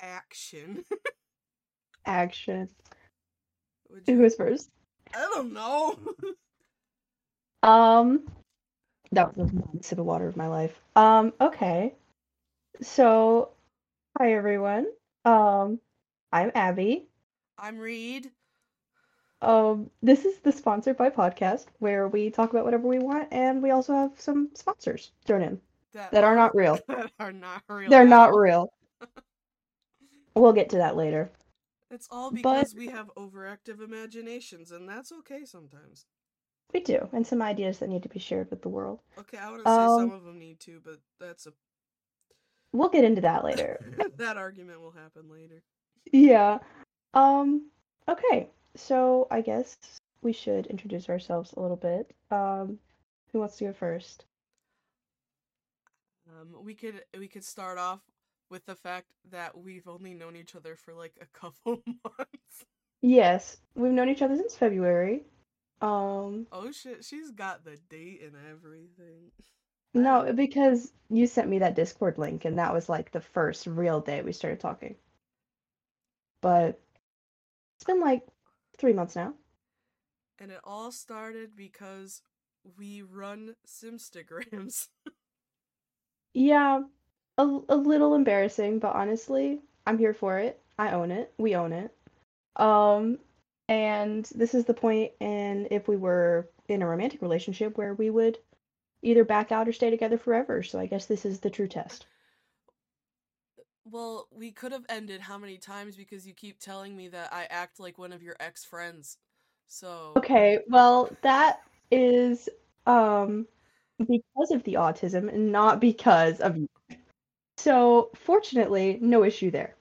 action. Action. You- goes first? I don't know. Um, that was one sip of water of my life. Um, okay. So, hi everyone. Um, I'm Abby. I'm Reed. Um, this is the Sponsored by podcast where we talk about whatever we want, and we also have some sponsors thrown in that are not real. that are not real. They're at not real. We'll get to that later. It's all But- because we have overactive imaginations, and that's okay sometimes. We do, and some ideas that need to be shared with the world. Okay, I want to say some Um, of them need to, but that's a We'll get into that later. that argument will happen later. Yeah. Um, okay. So I guess we should introduce ourselves a little bit. Um, who wants to go first? Um, we could we could start off with the fact that we've only known each other for like a couple months. Yes, we've known each other since February. Um, Oh shit, she's got the date and everything. no, because you sent me that Discord link, and that was like the first real day we started talking. But it's been like three months now. And it all started because we run Simstagrams. Yeah, a, a little embarrassing, but honestly, I'm here for it. I own it. We own it. Um, and this is the point in if we were in a romantic relationship where we would either back out or stay together forever. So I guess this is the true test. well, we could have ended how many times because you keep telling me that I act like one of your ex friends. So Okay, well, that is um because of the autism and not because of you. So fortunately, no issue there.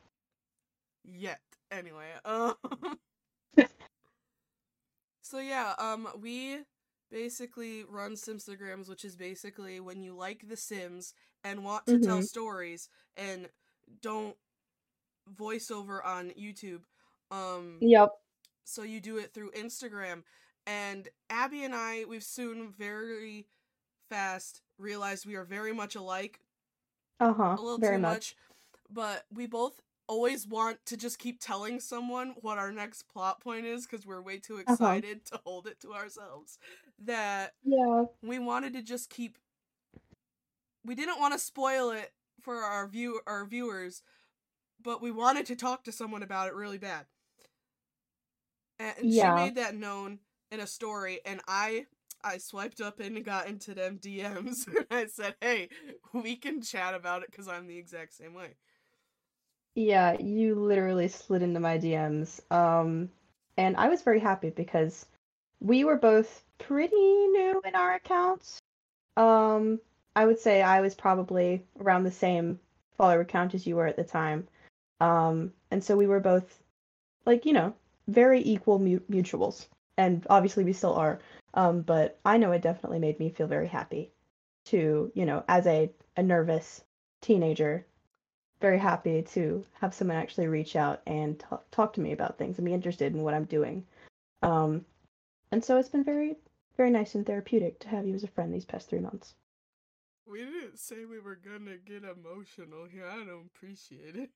yet anyway um so yeah um we basically run simstagrams which is basically when you like the sims and want to tell Mhm. stories and don't voice over on youtube um Yep. so you do it through instagram and abby and i we've soon very fast realized we are very much alike Uh-huh. a little Very too much. much. But we both always want to just keep telling someone what our next plot point is because we're way too Uh-huh. excited to hold it to ourselves. That Yeah. we wanted to just keep. We didn't want to spoil it for our view our viewers, but we wanted to talk to someone about it really bad. And Yeah. she made that known in a story, and I I swiped up and got into them DMs and I said, "Hey, we can chat about it because I'm the exact same way." Yeah, you literally slid into my DMs. Um, and I was very happy because we were both pretty new in our accounts. Um, I would say I was probably around the same follower count as you were at the time. Um, and so we were both like, you know, very equal mu mutuals. And obviously we still are. Um, but I know it definitely made me feel very happy to, you know, as a, a nervous teenager very happy to have someone actually reach out and talk, talk to me about things and be interested in what I'm doing. Um, and so it's been very, very nice and therapeutic to have you as a friend these past three months. We didn't say we were gonna get emotional here. I don't appreciate it.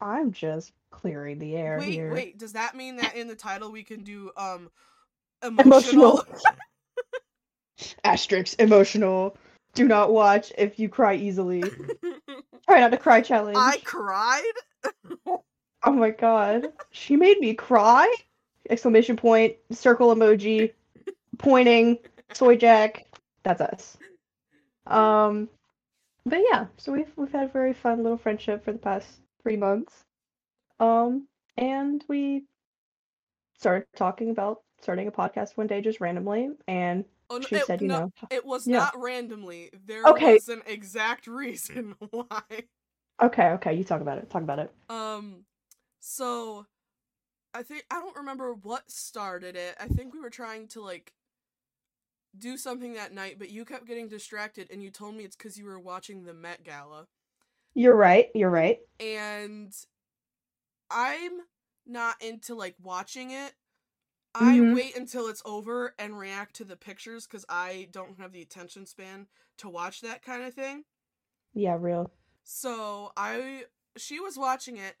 I'm just clearing the air wait, here. wait. Does that mean that in the title we can do um Emotional. emotional? Asterisk emotional. Do not watch if you cry easily. Try not to cry challenge. I cried. Oh my god. She made me cry? Exclamation point, circle emoji, pointing, soy jack. That's us. Um but yeah, so we've we've had a very fun little friendship for the past three months. Um and we started talking about starting a podcast one day just randomly and Oh, no, she it, said, you no, know, it was yeah. not randomly. There Okay. was an exact reason why. Okay, okay, you talk about it. Talk about it. Um, so I think I don't remember what started it. I think we were trying to like do something that night, but you kept getting distracted, and you told me it's because you were watching the Met Gala, You're right, you're right. and I'm not into like watching it. I Mhm. wait until it's over and react to the pictures because I don't have the attention span to watch that kind of thing. Yeah, real. So I she was watching it,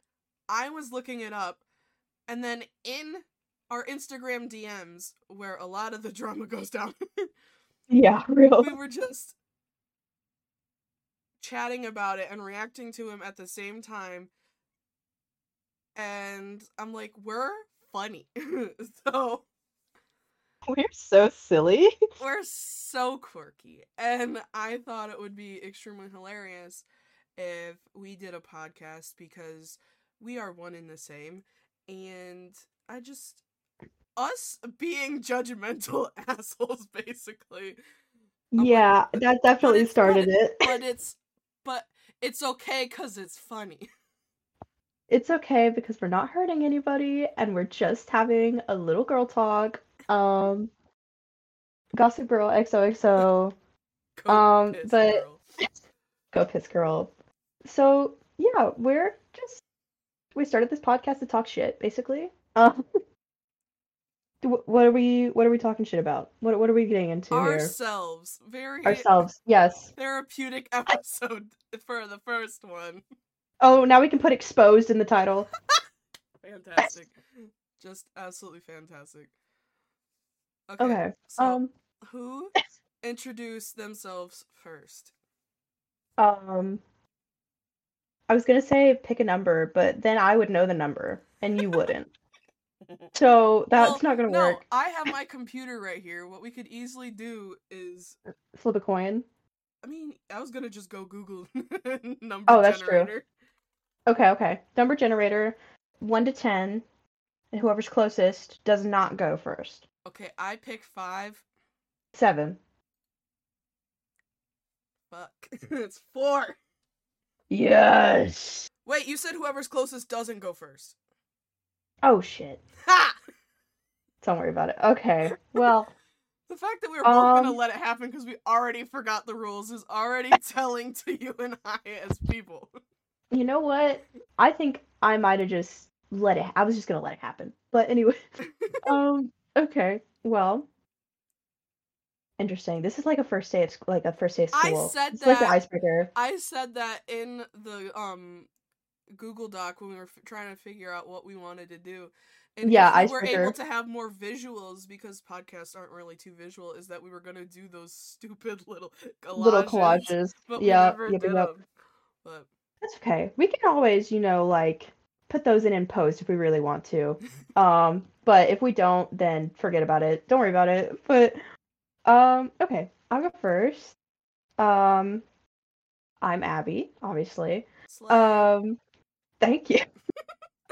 I was looking it up, and then in our Instagram DMs, where a lot of the drama goes down, Yeah, real. we were just chatting about it and reacting to him at the same time. And I'm like, we're funny. so We're so silly. we're so quirky. And I thought it would be extremely hilarious if we did a podcast because we are one in the same. And I just, us being judgmental assholes, basically. like, Yeah, that definitely started it. But it's, but it's okay because it's funny. It's okay because we're not hurting anybody and we're just having a little girl talk. Um, Gossip Girl XOXO, Go Um, piss, but- girl. go piss girl. So yeah, we're just we started this podcast to talk shit, basically. Um, what are we what are we talking shit about? What what are we getting into here? ourselves. Very Ourselves, yes. therapeutic episode for the first one. Oh, now we can put exposed in the title. Fantastic. Just absolutely fantastic. Okay. Okay. So Um, who introduced themselves first? um, I was gonna say pick a number, but then I would know the number and you wouldn't. So that's Well, not gonna no, work. I have my computer right here. What we could easily do is Flip a coin. I mean, I was gonna just go Google number Oh, that's true. Generator. Okay, okay. Number generator, one to ten, and whoever's closest does not go first. Okay, I pick five. Seven. Fuck. it's four. Yes. Wait, you said whoever's closest doesn't go first. Oh shit. Ha! Don't worry about it. Okay. Well, The fact that we were both gonna Um, let it happen because we already forgot the rules is already telling to you and I as people. You know what? I think I might have just let it. I was just gonna let it happen. But anyway. um. Okay. Well. Interesting. This is like a first day of sc- like a first day of I school. said it's like the that- icebreaker. I said that in the um Google Doc when we were f- trying to figure out what we wanted to do. And Yeah, we were able to have more visuals because podcasts aren't really too visual. Is that we were gonna do those stupid little collages, Little collages. but we Yeah. never Yep, did yep. 'em. But That's okay. We can always, you know, like put those in in post if we really want to. Um, but if we don't, then forget about it. Don't worry about it. But um, okay, I'll go first. Um, I'm Abby, obviously. Slay. Um, thank you.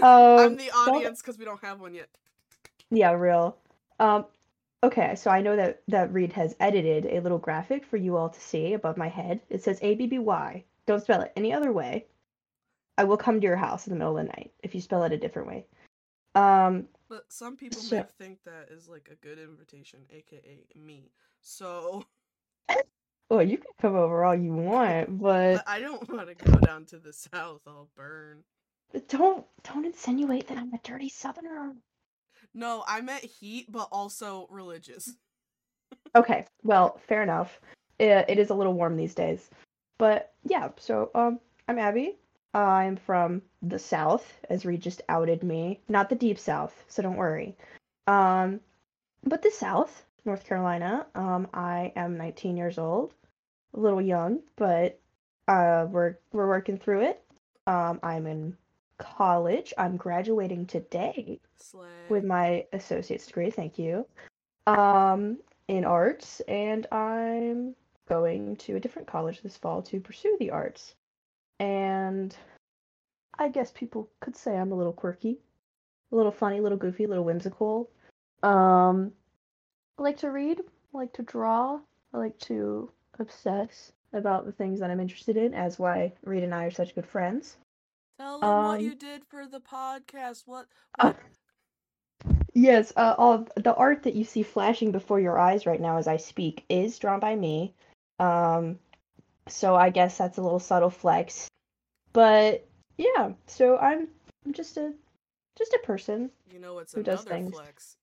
Um, I'm the audience because we don't have one yet. Yeah, real. Um, okay, so I know that that Reed has edited a little graphic for you all to see above my head. It says A B B Y. Don't spell it any other way. I will come to your house in the middle of the night if you spell it a different way. Um, But some people So- may think that is like a good invitation, aka me. So well, you can come over all you want, but but I don't want to go down to the south. I'll burn. don't don't insinuate that I'm a dirty southerner. No, I meant heat, but also religious. Okay, well, fair enough. It, it is a little warm these days. But yeah, so um I'm Abby. I'm from the South, as Reed just outed me. Not the deep South, so don't worry. Um but the South, North Carolina. Um I am 19 years old. A little young, but uh we're we're working through it. Um I'm in college. I'm graduating today Slay. with my associate's degree, thank you. Um, in arts, and I'm going to a different college this fall to pursue the arts. And I guess people could say I'm a little quirky, a little funny, a little goofy, a little whimsical. Um, I like to read, I like to draw, I like to obsess about the things that I'm interested in, as why Reed and I are such good friends. Tell them what um, you did for the podcast. What? Uh, Yes, uh, all the art that you see flashing before your eyes right now as I speak is drawn by me. Um, so I guess that's a little subtle flex. But yeah, so I'm I'm just a just a person. you know what's who does things. flex?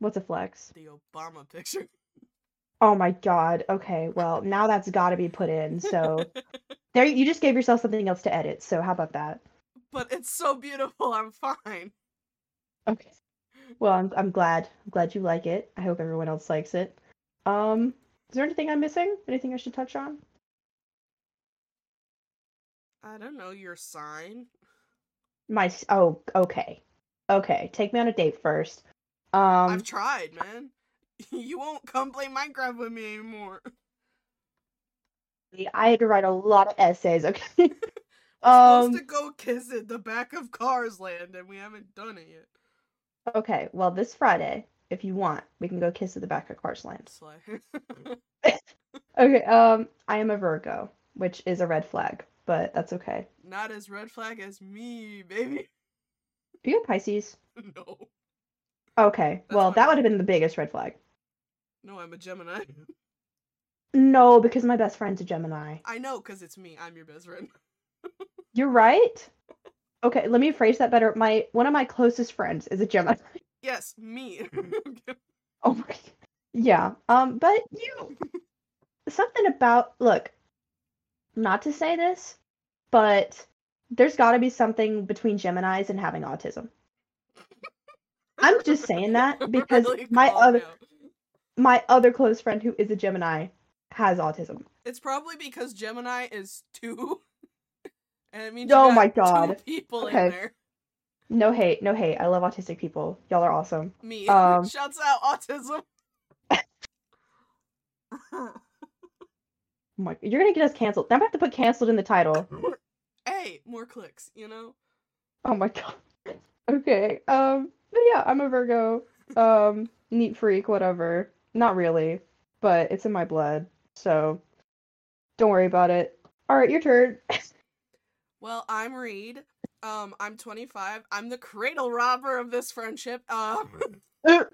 What's a flex? The Obama picture. Oh my god. Okay, well, now that's got to be put in. So there you just gave yourself something else to edit. So how about that? but it's so beautiful. I'm fine. Okay. Well, I'm I'm glad. I'm glad you like it. I hope everyone else likes it. Um, is there anything I'm missing? Anything I should touch on? I don't know your sign. My oh, okay. Okay, take me on a date first. Um, I've tried, man. You won't come play Minecraft with me anymore. I had to write a lot of essays, okay? We're um, supposed to go kiss at the back of Cars Land, and we haven't done it yet. okay, well, this Friday, if you want, we can go kiss at the back of Carsland. Slay. Okay, um, I am a Virgo, which is a red flag, but that's okay. Not as red flag as me, baby. Are you a Pisces? No. Okay, That's well, that would have been the biggest red flag. No, I'm a Gemini. No, because my best friend's a Gemini. I know, because it's me. I'm your best friend. You're right. Okay, let me phrase that better. My one of my closest friends is a Gemini. Yes, me. Oh my. Yeah. Um, but you something about look, not to say this, but there's got to be something between Geminis and having autism. I'm just saying that because Really my other down. my other close friend who is a Gemini has autism. It's probably because Gemini is two. And it means Oh you got my two God. people Okay. in there. No hate, no hate. I love autistic people. Y'all are awesome. Me. Um, Shouts out autism. Oh my, you're gonna get us canceled. I'm gonna have to put canceled in the title. hey, more clicks, you know? Oh my god. Okay. Um. But yeah, I'm a Virgo. Um. Neat freak, whatever. Not really, but it's in my blood. So don't worry about it. All right, your turn. Well, I'm Reed. Um, I'm 25. I'm the cradle robber of this friendship. Um, oh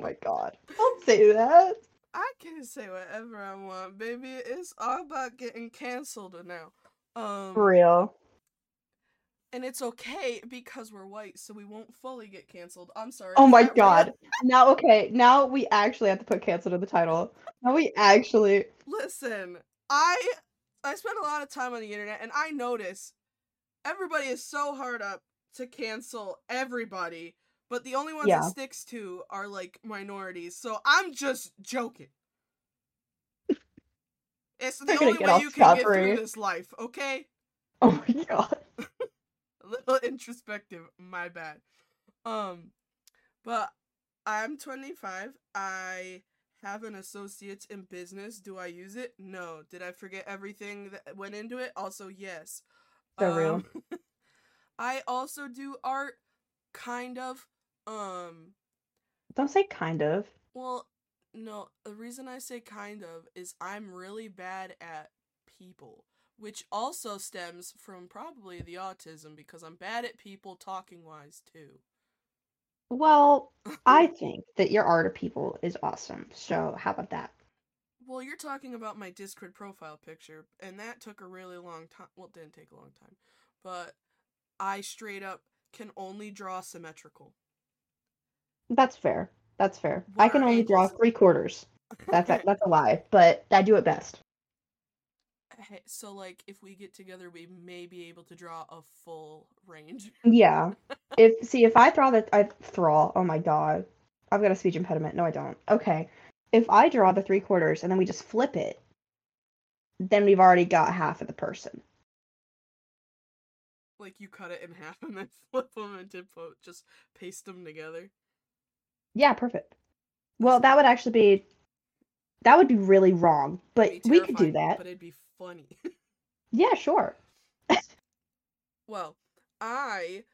my god. Don't say that. I can say whatever I want, baby. It's all about getting canceled now. Um, For real. and it's okay because we're white, so we won't fully get canceled. I'm sorry. Oh my god. real? Now, okay. Now we actually have to put canceled in the title. Now we actually. Listen, I I spend a lot of time on the internet, and I notice everybody is so hard up to cancel everybody, but the only ones Yeah. it sticks to are like minorities. So I'm just joking. It's the only way you can get through this life, okay? Oh my god. A little introspective, my bad. Um, but I'm 25. I have an associate's in business. Do I use it? No. Did I forget everything that went into it? Also, yes. So real. Um, I also do art, kind of. Um, Don't say kind of. well, no, the reason I say kind of is I'm really bad at people, which also stems from probably the autism because I'm bad at people talking wise too. Well, I think that your art of people is awesome. So how about that? Well, you're talking about my Discord profile picture, and that took a really long time. Well, it didn't take a long time, but I straight up can only draw symmetrical. That's fair. That's fair. What I can only draw angles? three quarters. That's a, that's a lie, but I do it best. Hey, so like if we get together, we may be able to draw a full range. Yeah. If see if I draw that I draw. Oh my god, I've got a speech impediment. No, I don't. Okay. If I draw the three quarters and then we just flip it, then we've already got half of the person. Like you cut it in half and then flip them and dip just paste them together. Yeah, perfect. Well, that would actually be that would be really wrong, but we could do that. But it'd be funny. Yeah, sure. Well, I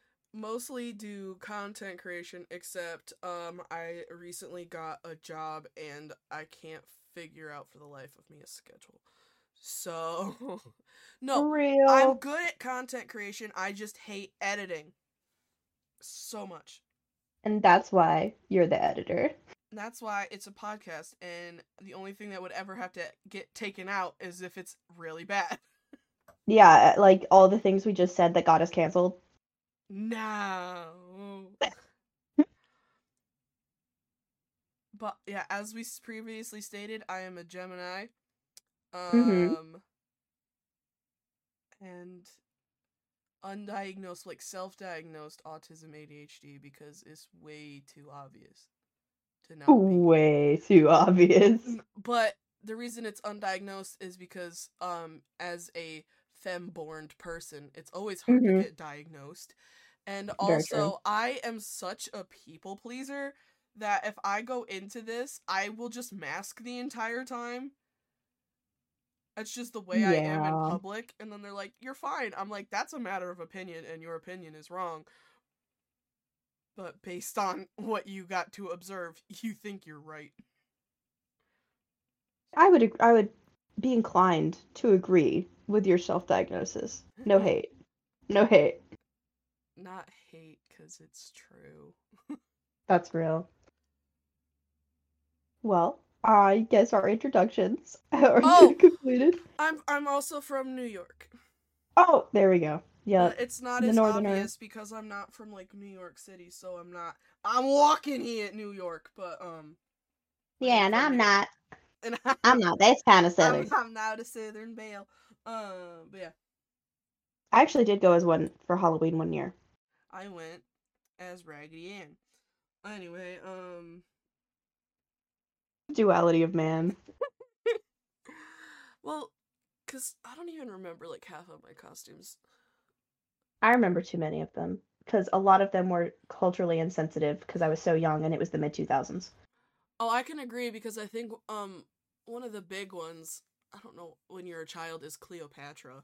mostly do content creation except um I recently got a job and I can't figure out for the life of me a schedule. So no, real. I'm good at content creation. I just hate editing so much. And that's why you're the editor. That's why it's a podcast and the only thing that would ever have to get taken out is if it's really bad. Yeah, like all the things we just said that got us canceled. No. but yeah, as we previously stated, I am a Gemini. Um Mhm. and undiagnosed like self-diagnosed autism ADHD because it's way too obvious to not be. Way too obvious. But the reason it's undiagnosed is because um as a femme-born person, it's always hard Mhm. to get diagnosed. And also, I am such a people pleaser that if I go into this, I will just mask the entire time. It's just the way I am in public, and then they're like, "You're fine." I'm like, "That's a matter of opinion, and your opinion is wrong." But based on what you got to observe, you think you're right. I would ag- I would be inclined to agree with your self-diagnosis. No hate. No hate. Not hate, because it's true. That's real. Well, I guess our introductions are Oh! completed. I'm I'm also from New York. Oh, there we go. Yeah. But it's not the as northerner. obvious because I'm not from like New York City, so I'm not. I'm walking here at New York, but um. Yeah, am and from I'm not. And I'm not. That's kind of I'm, southern. I'm not a Southern Belle. Um, but yeah, I actually did go as one for Halloween one year. I went as Raggedy Ann. Anyway, um, Duality of man. well, cause I don't even remember like half of my costumes. I remember too many of them because a lot of them were culturally insensitive because I was so young and it was the mid 2000s. Oh, I can agree because I think um one of the big ones. I don't know when you're a child is Cleopatra.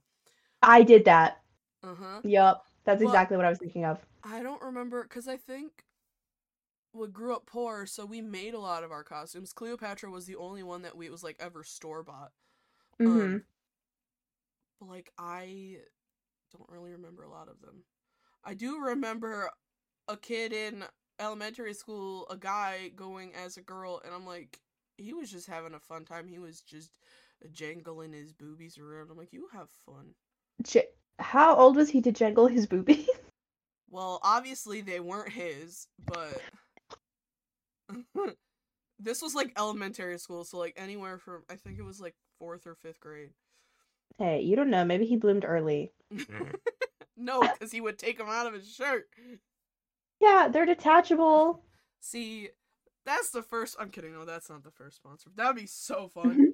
I did that. Uh huh. Yup. That's Well- exactly what I was thinking of. I don't remember because I think we grew up poor, so we made a lot of our costumes. Cleopatra was the only one that we was like ever store bought. Um, but like I don't really remember a lot of them. I do remember a kid in elementary school, a guy going as a girl, and I'm like, he was just having a fun time. He was just jangling his boobies around. I'm like, you have fun. J- How old was he to jangle his boobies? Well, obviously they weren't his, but this was like elementary school, so like anywhere from I think it was like fourth or fifth grade. hey, you don't know. Maybe he bloomed early. no, because he would take them out of his shirt. Yeah, they're detachable. See, that's the first. I'm kidding. No, that's not the first sponsor. That would be so fun.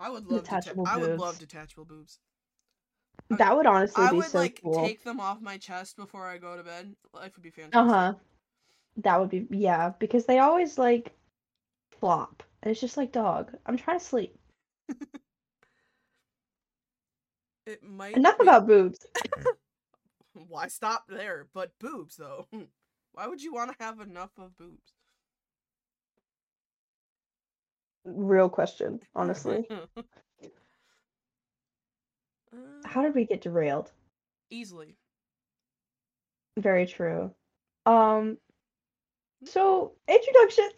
I would love deta- Detachable I would love boobs. detachable boobs. that would honestly I be would so like cool. take them off my chest before I go to bed. Life would be fantastic. Uh huh. That would be yeah, because they always like flop, and it's just like dog. I'm trying to sleep. It might Enough be- about boobs. Why stop there? But boobs, though. Why would you want to have enough of boobs? Real question, honestly. Uh, How did we get derailed? easily. Very true. Um. So introductions.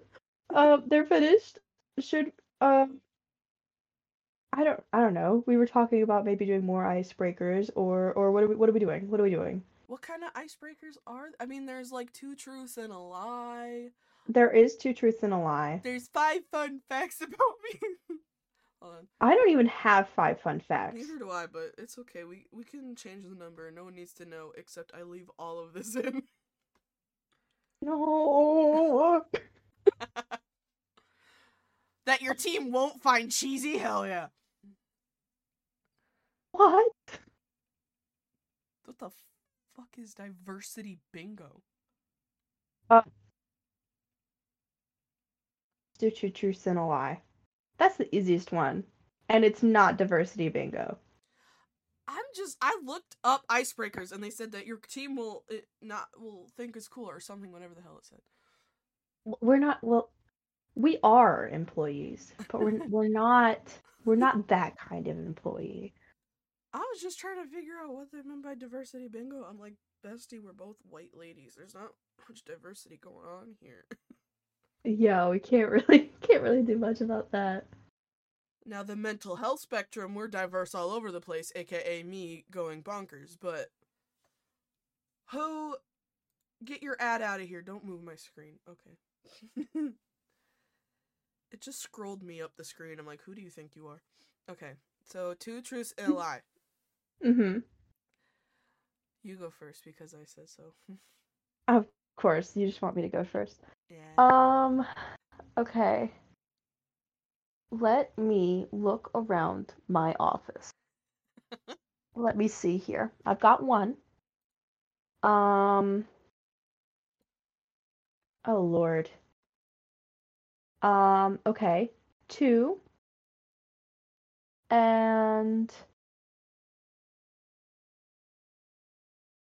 um, they're finished. Should um. I don't. I don't know. We were talking about maybe doing more icebreakers, or or what are we? What are we doing? What are we doing? What kind of icebreakers are? I mean, there's like two truths and a lie. There is two truths and a lie. There's five fun facts about me. Hold on. I don't even have five fun facts. Neither do I, but it's okay. We we can change the number. No one needs to know except I leave all of this in. No. that your team won't find cheesy. Hell yeah. What? What the fuck is diversity bingo? Do two truths and a lie. That's the easiest one, and it's not diversity bingo. I'm just I looked up icebreakers and they said that your team will it not will think it's cool or something whatever the hell it said. We're not. Well, we are employees, but we're we're not. We're not that kind of employee. I was just trying to figure out what they meant by diversity bingo. I'm like, bestie, we're both white ladies. There's not much diversity going on here. Yeah, we can't really can't really do much about that. Now the mental health spectrum, we're diverse all over the place, aka me going bonkers, but who get your ad out of here. Don't move my screen. Okay. It just scrolled me up the screen. I'm like, who do you think you are? Okay, so two truths and a lie. Mm-hmm. You go first because I said so. Of course, you just want me to go first. yeah. Um, okay. Let me look around my office. Let me see here. I've got one. Um, oh Lord. Um, okay. Two. And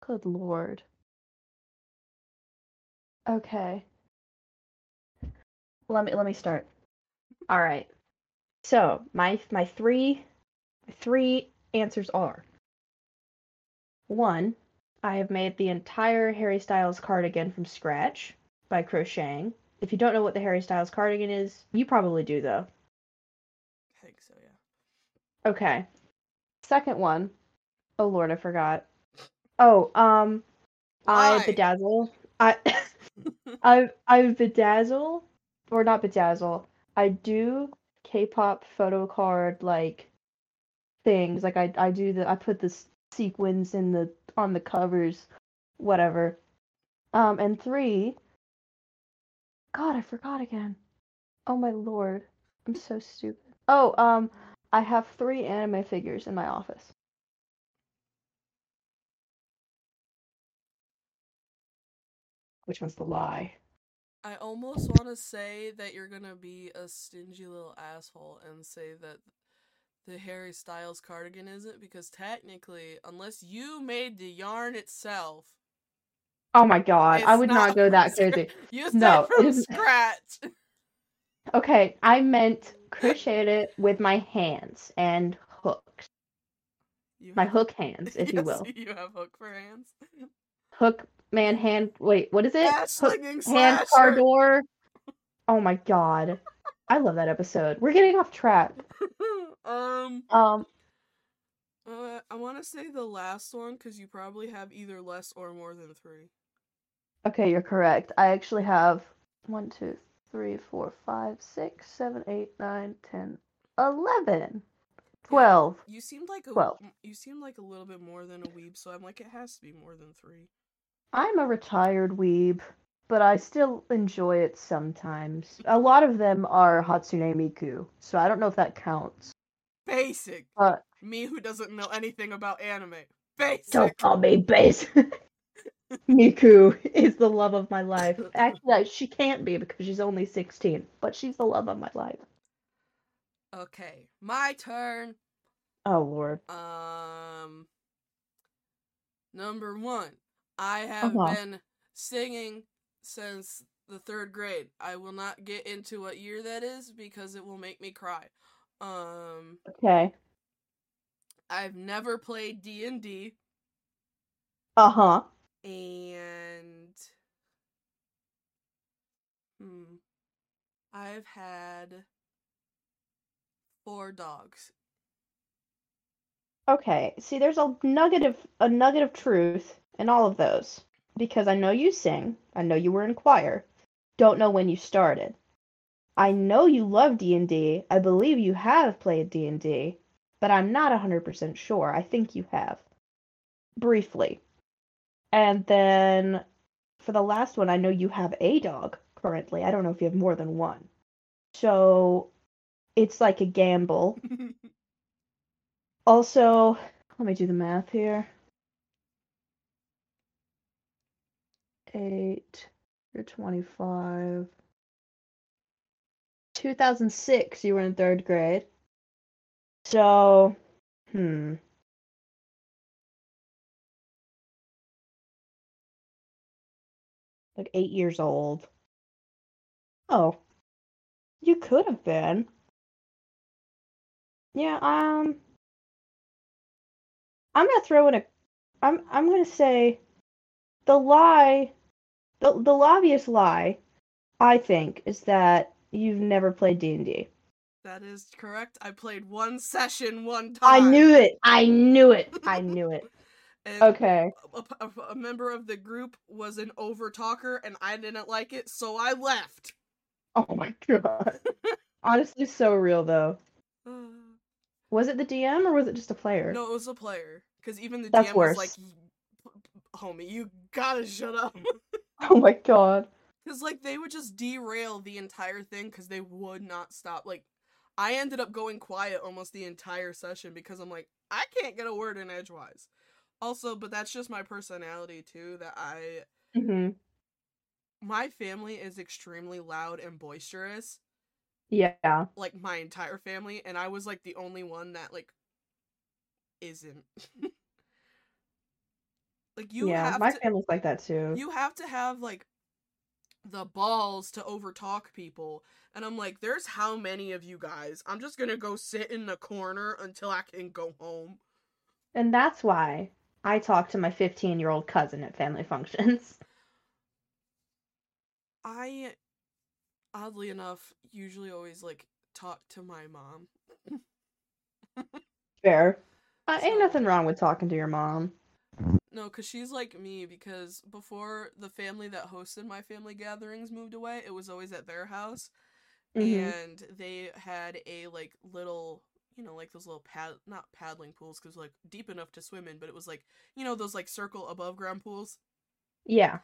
good Lord. Okay. Let me let me start. All right. So my my three three answers are one, I have made the entire Harry Styles cardigan from scratch by crocheting. If you don't know what the Harry Styles cardigan is, you probably do though. I think so, yeah. Okay. Second one, oh lord, I forgot. Oh, um, I Why? bedazzle. I I I bedazzle or not bedazzle. I do K-pop photo card like things. Like I I do the I put the sequins in the on the covers, whatever. Um, and three. God, I forgot again. Oh my lord, I'm so stupid. Oh, um, I have three anime figures in my office. Which one's the lie? I almost want to say that you're gonna be a stingy little asshole and say that the Harry Styles cardigan isn't because technically, unless you made the yarn itself, Oh my god, I would not not go that crazy. you No, from scratch. Okay, I meant crocheted it with my hands and hooks. You My have- hook hands, if you will. You have hook for hands. Hook man hand wait, what is it? Hook hand car door. Oh my god. I love that episode. We're getting off track. um, Um uh, I want to say the last one because you probably have either less or more than three. okay, you're correct. I actually have one, two, three, four, five, six, seven, eight, nine, ten, eleven. Twelve. You seemed like a Twelve. you seemed like a little bit more than a weeb, so I'm like it has to be more than three. I'm a retired weeb, but I still enjoy it sometimes. A lot of them are Hatsune Miku, so I don't know if that counts. Basic. Uh, Me who doesn't know anything about anime. Basic. Don't call me base. Miku is the love of my life. Actually, she can't be because she's only 16, but she's the love of my life. Okay, my turn. Oh, Lord. Um, number one, I have Uh-huh. been singing since the third grade. I will not get into what year that is because it will make me cry. Um, Okay. I've never played D and D, Uh huh. and hmm, I've had four dogs. Okay. See, there's a nugget of a nugget of truth in all of those because I know you sing. I know you were in choir. Don't know when you started. I know you love D&D. I believe you have played D&D, but I'm not 100% sure. I think you have. Briefly. And then for the last one, I know you have a dog currently. I don't know if you have more than one. So it's like a gamble. Also, let me do the math here. Eight, you're 25. 2006, you were in third grade. So, hmm. Like eight years old. Oh, you could have been. Yeah, um, I'm gonna throw in a. I'm I'm gonna say, the lie, the the obvious lie, I think, is that you've never played D and D. that is correct. I played one session one time. I knew it. I knew it. I knew it. Okay. a, a- a member of the group was an over talker and I didn't like it, so I left. Oh my god. Honestly, so real though. Was it the DM or was it just a player? no, it was a player. Because even the That's DM was like, homie, you gotta shut up. Oh my god. Because, like, they would just derail the entire thing because they would not stop. Like, I ended up going quiet almost the entire session because I'm like, I can't get a word in edgewise. Also, but that's just my personality too, that I. hmm My family is extremely loud and boisterous. Yeah. Like, my entire family. And I was, like, the only one that, like, isn't. like, you yeah, have my to. family's like that too. you have to have like the balls to overtalk people and i'm like there's how many of you guys i'm just gonna go sit in the corner until i can go home And that's why I talk to my 15 year old cousin at family functions. i oddly enough usually always like talk to my mom Fair. Uh, ain't nothing wrong with talking to your mom. No because she's like me because before the family that hosted my family gatherings moved away it was always at their house Mhm. and they had a like little you know like those little pad not paddling pools because like deep enough to swim in but it was like you know those like circle above ground pools Yeah.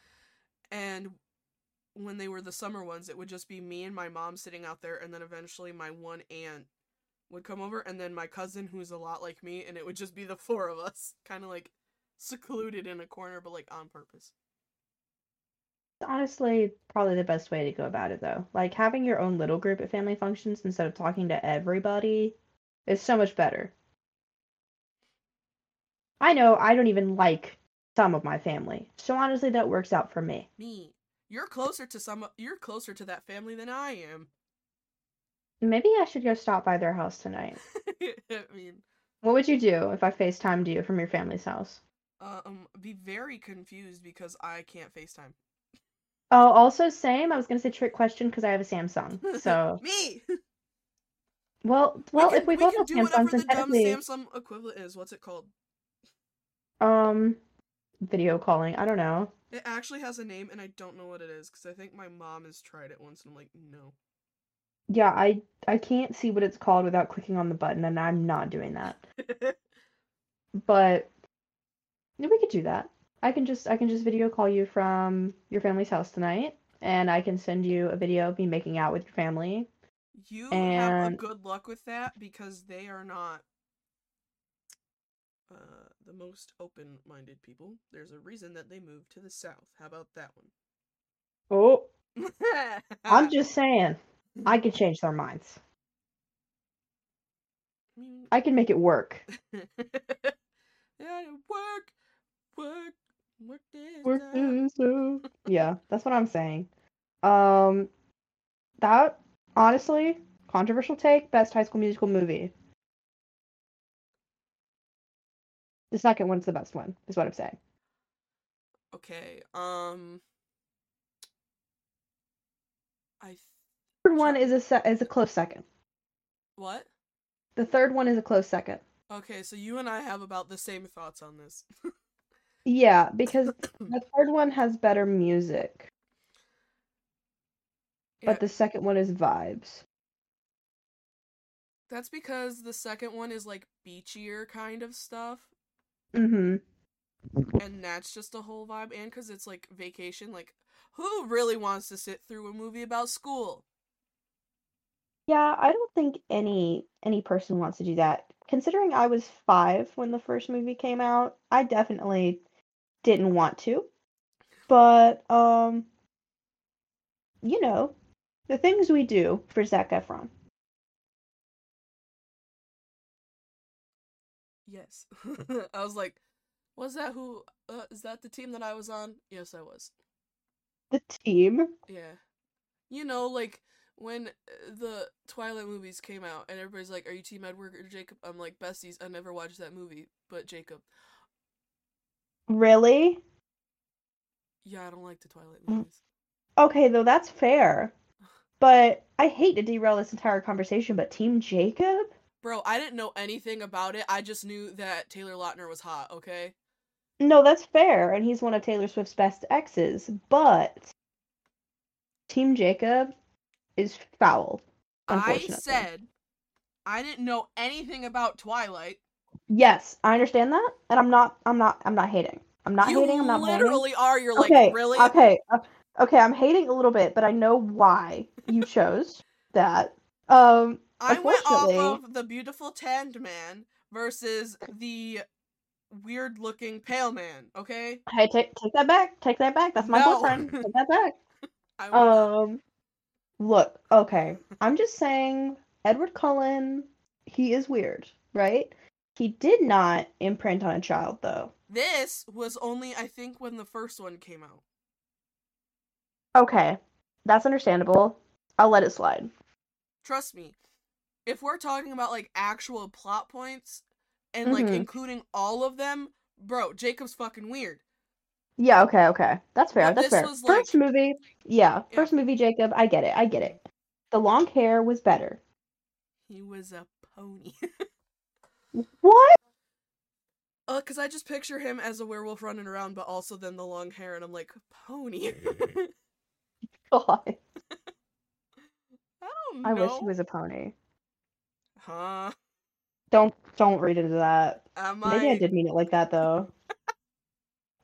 and when they were the summer ones it would just be me and my mom sitting out there and then eventually my one aunt would come over and then my cousin who's a lot like me and it would just be the four of us kind of like secluded in a corner but like on purpose honestly probably the best way to go about it though. Like having your own little group at family functions instead of talking to everybody is so much better. I know I don't even like some of my family. So honestly that works out for me. me you're closer to some you're closer to that family than i am Maybe I should go stop by their house tonight. i mean What would you do if I FaceTimed you from your family's house? Um be very confused because I can't FaceTime. Oh, also same. I was gonna say trick question because I have a Samsung. So, me. well, well, can, if we, both can have Samsungs, whatever then the dumb technically, Samsung equivalent is. What's it called? um, video calling. I don't know. It actually has a name, and I don't know what it is because I think my mom has tried it once, and I'm like, no. Yeah, I I can't see what it's called without clicking on the button, and I'm not doing that. But we could do that. I can just I can just video call you from your family's house tonight, and I can send you a video of me making out with your family. you have a good luck with that because they are not uh, the most open-minded people. There's a reason that they moved to the south. How about that Oh, one? I'm just saying, I can change their minds. I I can make it work. yeah, it work, work, work this Work this. Yeah, that's what I'm saying. Um, that honestly, controversial take, best High School Musical movie. The second one's the best one, is what I'm saying. Okay, um, I Third one is a se- is a close second. what? The third one is a close second. Okay, so you and I have about the same thoughts on this. Yeah, because the third one has better music, Yeah, but the second one is vibes. that's because the second one is like beachier kind of stuff, Mm-hmm. and that's just a whole vibe. And because it's like vacation, like who really wants to sit through a movie about school? Yeah, I don't think any any person wants to do that. Considering I was five when the first movie came out, I definitely didn't want to. But um, you know, the things we do for Zac Efron. Yes, I was like, was that who? Uh, is that the team that I was on? Yes, I was. The team. Yeah. You know, like when uh, the Twilight movies came out and everybody's like, Are you Team Edward or Jacob? I'm like, Besties, I never watched that movie, but Jacob. Really? Yeah, I don't like the Twilight Mm. movies. Okay, though that's fair. But I hate to derail this entire conversation, but Team Jacob? Bro, I didn't know anything about it. I just knew that Taylor Lautner was hot, okay? No, that's fair, and he's one of Taylor Swift's best exes, but Team Jacob is foul. I said I didn't know anything about Twilight. Yes, I understand that, and I'm not. I'm not. I'm not hating. I'm not you hating. I'm not literally are. You're like, okay, really? Okay, uh, okay. I'm hating a little bit, but I know why you chose that. Um, I went off of the beautiful tanned man versus the weird looking pale man, okay? hey, take take that back. Take that back. That's my No. boyfriend. Take that back. I will not. Um, look, okay. I'm just saying, Edward Cullen, he is weird, right? He did not imprint on a child, though. This was only, I think, when the first one came out. Okay, that's understandable. I'll let it slide. Trust me, if we're talking about like actual plot points and like Mhm. including all of them, bro, Jacob's fucking weird. Yeah, okay, okay. That's fair. But that's fair. First like- movie, yeah, Yeah. first movie, Jacob. I get it. I get it. The long hair was better. He was a pony. What? uh, cause I just picture him as a werewolf running around, but also then the long hair, and I'm like, pony. God, I don't know. I wish he was a pony. Huh? Don't don't read into that. Am Maybe I I? did mean it like that though.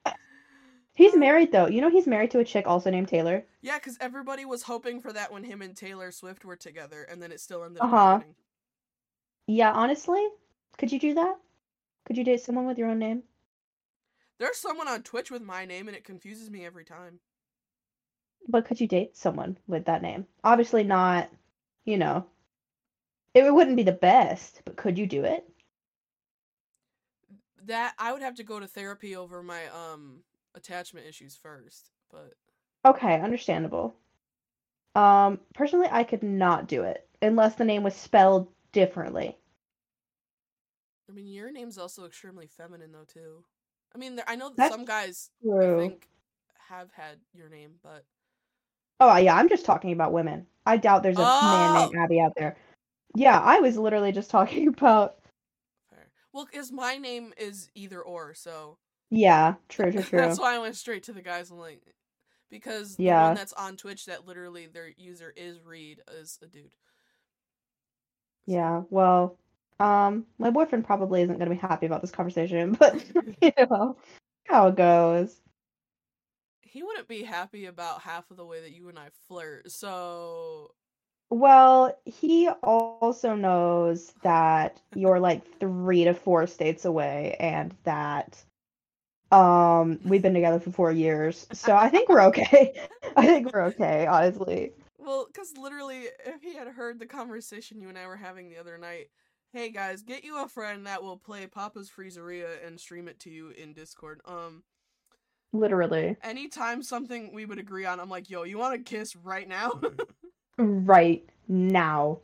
He's married though. You know he's married to a chick also named Taylor. Yeah, because everybody was hoping for that when him and Taylor Swift were together, and then it still ended up Uh-huh. happening. Yeah, honestly, could you do that? Could you date someone with your own name? There's someone on Twitch with my name, and it confuses me every time. But could you date someone with that name? Obviously not, you know. It wouldn't be the best, but could you do it? That I would have to go to therapy over my um attachment issues first, but Okay, understandable. Um, personally, I could not do it unless the name was spelled differently. I mean your name's also extremely feminine though too. I mean, there, I know that That's some guys I think have had your name, but Oh yeah, I'm just talking about women. I doubt there's a man named Oh! Abby out there. Yeah, I was literally just talking about. fair. Well, because my name is either or, so Yeah, true, true, true. that's why I went straight to the guys. I'm like, because the Yeah. one that's on Twitch that literally their user is Reed is a dude. Yeah, well, um, my boyfriend probably isn't gonna be happy about this conversation, but you know how it goes. He wouldn't be happy about half of the way that you and I flirt. So Well, he also knows that you're like three to four states away and that um we've been together for four years. So I think we're okay. I think we're okay, honestly. Well, because literally, if he had heard the conversation you and I were having the other night, hey guys, get you a friend that will play Papa's Freezeria and stream it to you in Discord. Um, Literally. anytime something we would agree on, I'm like, yo, you want to kiss right now? Right now.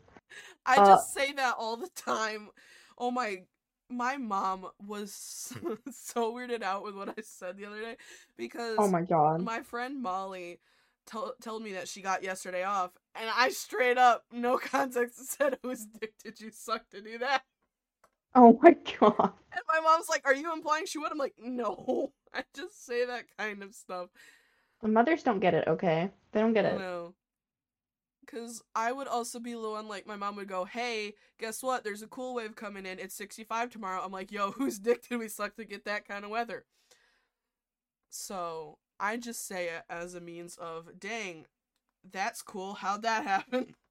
I Uh, just say that all the time. Oh my. My mom was so weirded out with what I said the other day because Oh my god. my friend Molly to- told me that she got yesterday off, and I straight up, no context, said, "Whose dick did you suck to do that?" Oh my god. And my mom's like, "Are you implying she would?" I'm like, "No, I just say that kind of stuff." The Mothers don't get it, okay? They don't get it. No, because I would also be the one like my mom would go, "Hey, guess what? There's a cool wave coming in. It's 65 tomorrow." I'm like, "Yo, whose dick did we suck to get that kind of weather?" So I just say it as a means of, "Dang, that's cool. How'd that happen?"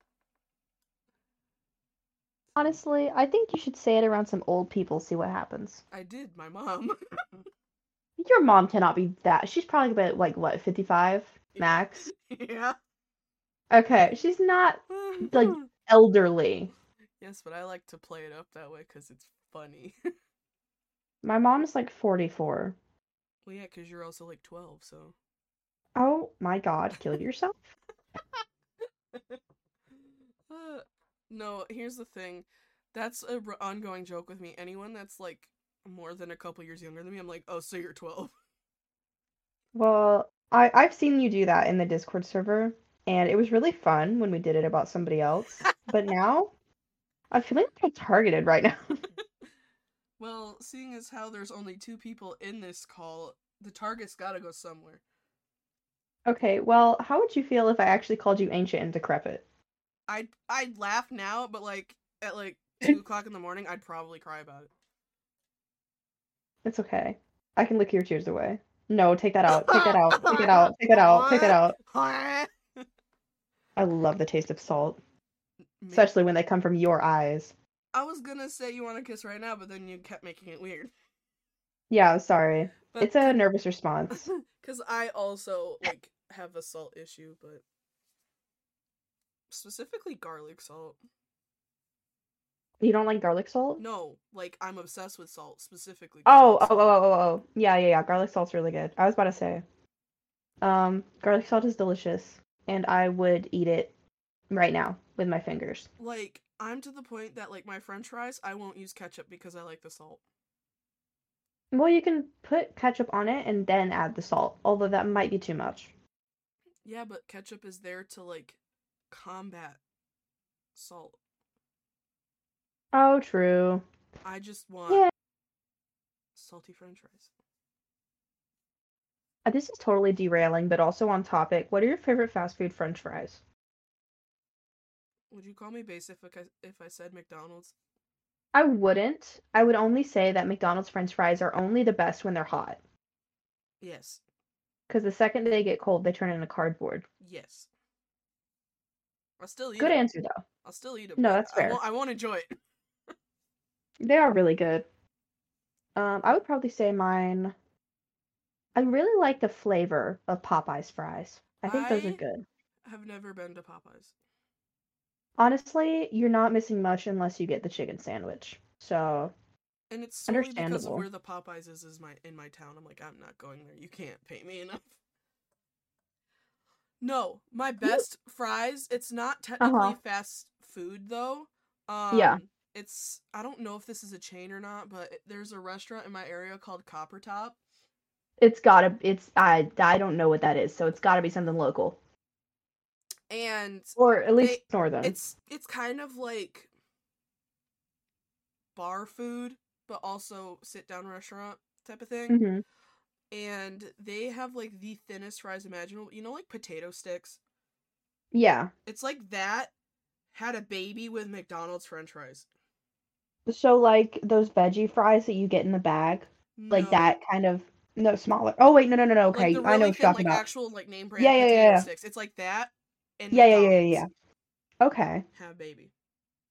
Honestly, I think you should say it around some old people, see what happens. I did, my mom. Your mom cannot be that. She's probably about like what, 55 max? yeah. Okay, she's not Like- elderly. yes, but I like to play it up that way because it's funny. My mom's like 44. well, yeah, because you're also like 12, so. Oh my god, kill yourself? Uh, no, here's the thing. That's a r- ongoing joke with me. Anyone that's like more than a couple years younger than me, I'm like, oh, so you're 12. Well, I I've seen you do that in the Discord server, and it was really fun when we did it about somebody else. But now, I'm feeling like I'm targeted right now. well, seeing as how there's only two people in this call, the target's gotta go somewhere. Okay, well, how would you feel if I actually called you ancient and decrepit? I'd I'd laugh now, but like at like two o'clock in the morning, I'd probably cry about it. It's okay. I can lick your tears away. No, take that out. Take that out. Take it out. Take it out. Take it out. I love the taste of salt, especially when they come from your eyes. I was gonna say you want to kiss right now, but then you kept making it weird. Yeah, I'm sorry. But it's a nervous response. Because I also like have a salt issue, but specifically garlic salt. You don't like garlic salt? No, like I'm obsessed with salt specifically. Oh, oh, oh, oh, oh, oh, yeah, yeah, yeah. Garlic salt's really good. I was about to say, um, garlic salt is delicious, and I would eat it right now with my fingers. Like I'm to the point that like my French fries, I won't use ketchup because I like the salt. Well, you can put ketchup on it and then add the salt, although that might be too much. Yeah, but ketchup is there to like combat salt. Oh, true. I just want Yeah. salty french fries. Uh, This is totally derailing, but also on topic. What are your favorite fast food french fries? Would you call me basic if I, if I said McDonald's? I wouldn't. I would only say that McDonald's french fries are only the best when they're hot. Yes. Because the second they get cold, they turn into cardboard. Yes. I'll still eat Good it. answer, though. I'll still eat them. No, that's I fair. won't, I won't enjoy it. They are really good. Um, I would probably say mine. I really like the flavor of Popeye's fries. I think those are good. I've never been to Popeyes. Honestly, you're not missing much unless you get the chicken sandwich. So, And it's solely because of where the Popeyes is, is my in my town. I'm like, I'm not going there. You can't pay me enough. No, my best fries. It's not technically Uh-huh. fast food though. Um, Yeah. It's I don't know if this is a chain or not, but it- there's a restaurant in my area called Copper Top. it's gotta. It's I. I don't know what that is. So it's gotta be something local, and or at least They- northern. it's it's kind of like bar food but also sit down restaurant type of thing hmm and they have like the thinnest fries imaginable you know like potato sticks Yeah. it's like that had a baby with mcdonald's french fries So like those veggie fries that you get in the bag, like that kind of. No, smaller. Oh wait, no, no, no, no. Like Okay, I know really what you're talking like about. actual like name brand Yeah, yeah, yeah, yeah. sticks it's like that and Yeah, yeah, yeah, yeah, yeah. Okay. have baby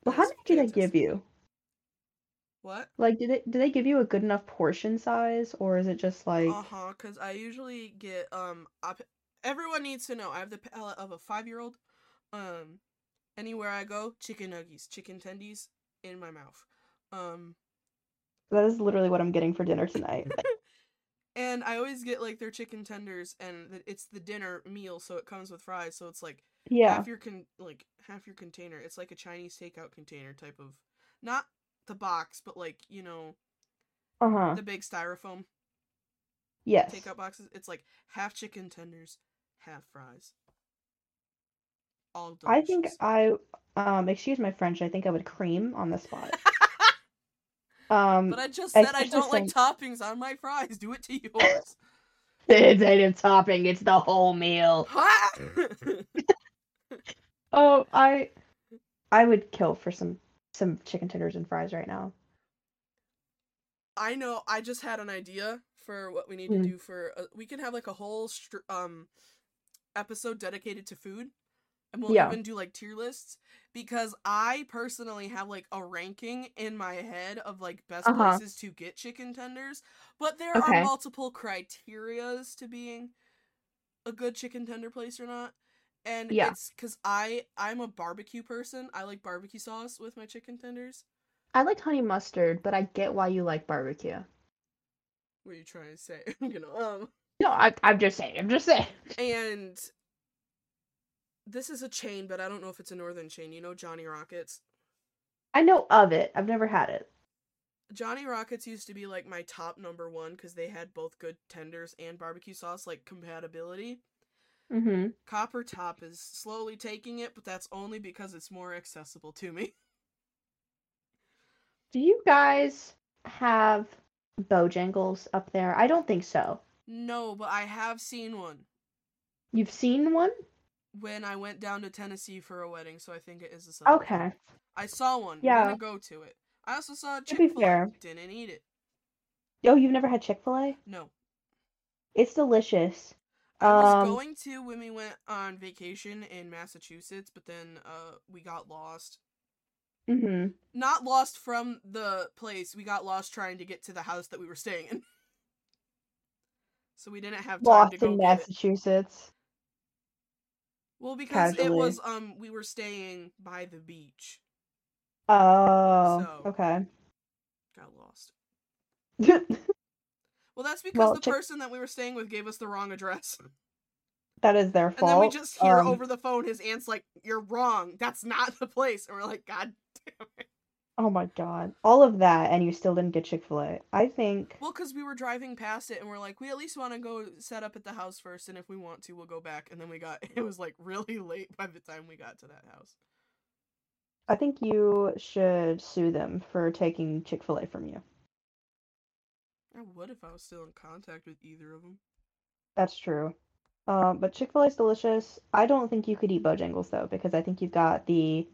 Well, how many they fantastic. give you? What Like, do they do they give you a good enough portion size, or is it just like? Uh-huh, cuz I usually get um op- everyone needs to know I have the palate of a 5-year-old. Um anywhere I go, chicken nuggies, chicken tendies in my mouth. Um That is literally what I'm getting for dinner tonight. and I always get like their chicken tenders and it's the dinner meal so it comes with fries so it's like yeah. half your con like half your container. It's like a Chinese takeout container type of not the box but like, you know, Uh huh. the big styrofoam Yes. takeout boxes. It's like half chicken tenders, half fries. All delicious. I think I um excuse my French. I think I would cream on the spot. Um, but I just said I don't like toppings on my fries. Do it to yours. it's a topping. It's the whole meal. Oh, I I would kill for some some chicken tenders and fries right now. I know. I just had an idea for what we need Hmm. to do for. Uh, we can have like a whole str- um episode dedicated to food, and we'll Yeah. even do like tier lists because I personally have like a ranking in my head of like best Uh-huh. places to get chicken tenders, but there Okay. are multiple criterias to being a good chicken tender place or not. And Yeah. it's because I I'm a barbecue person. I like barbecue sauce with my chicken tenders. I like honey mustard, but I get why you like barbecue. What are you trying to say? you know, um. No, I, I'm just saying. I'm just saying. And this is a chain, but I don't know if it's a northern chain. You know Johnny Rockets? I know of it. I've never had it. Johnny Rockets used to be like my top number one because they had both good tenders and barbecue sauce, like compatibility. Mm-hmm. Copper Top is slowly taking it, but that's only because it's more accessible to me. Do you guys have Bojangles up there? I don't think so. No, but I have seen one. You've seen one? when I went down to Tennessee for a wedding, so I think it is a. Okay. I saw one. Yeah. Yeah. didn't go to it. I also saw be Chick Fil A. Didn't eat it. Oh, you've never had Chick Fil A? No. It's delicious. I was Um, going to when we went on vacation in Massachusetts, but then uh we got lost. hmm Not lost from the place. We got lost trying to get to the house that we were staying in. so we didn't have time to Lost go in. Massachusetts. Well, because it was um we were staying by the beach. Oh, So- okay. Got lost. Well, that's because Well, the person that we were staying with gave us the wrong address. that is their fault. And then we just hear Um, over the phone his aunt's like, "You're wrong. That's not the place." And we're like, "God damn it." Oh my god. All of that and you still didn't get Chick-fil-A. I think Well, because we were driving past it and we're like, we at least want to go set up at the house first, and if we want to, we'll go back. And then we got, it was like really late by the time we got to that house. I think you should sue them for taking Chick-fil-A from you. I would if I was still in contact with either of them. That's true. Um, but Chick-fil-A is delicious. I don't think you could eat Bojangles though, because I think you've got the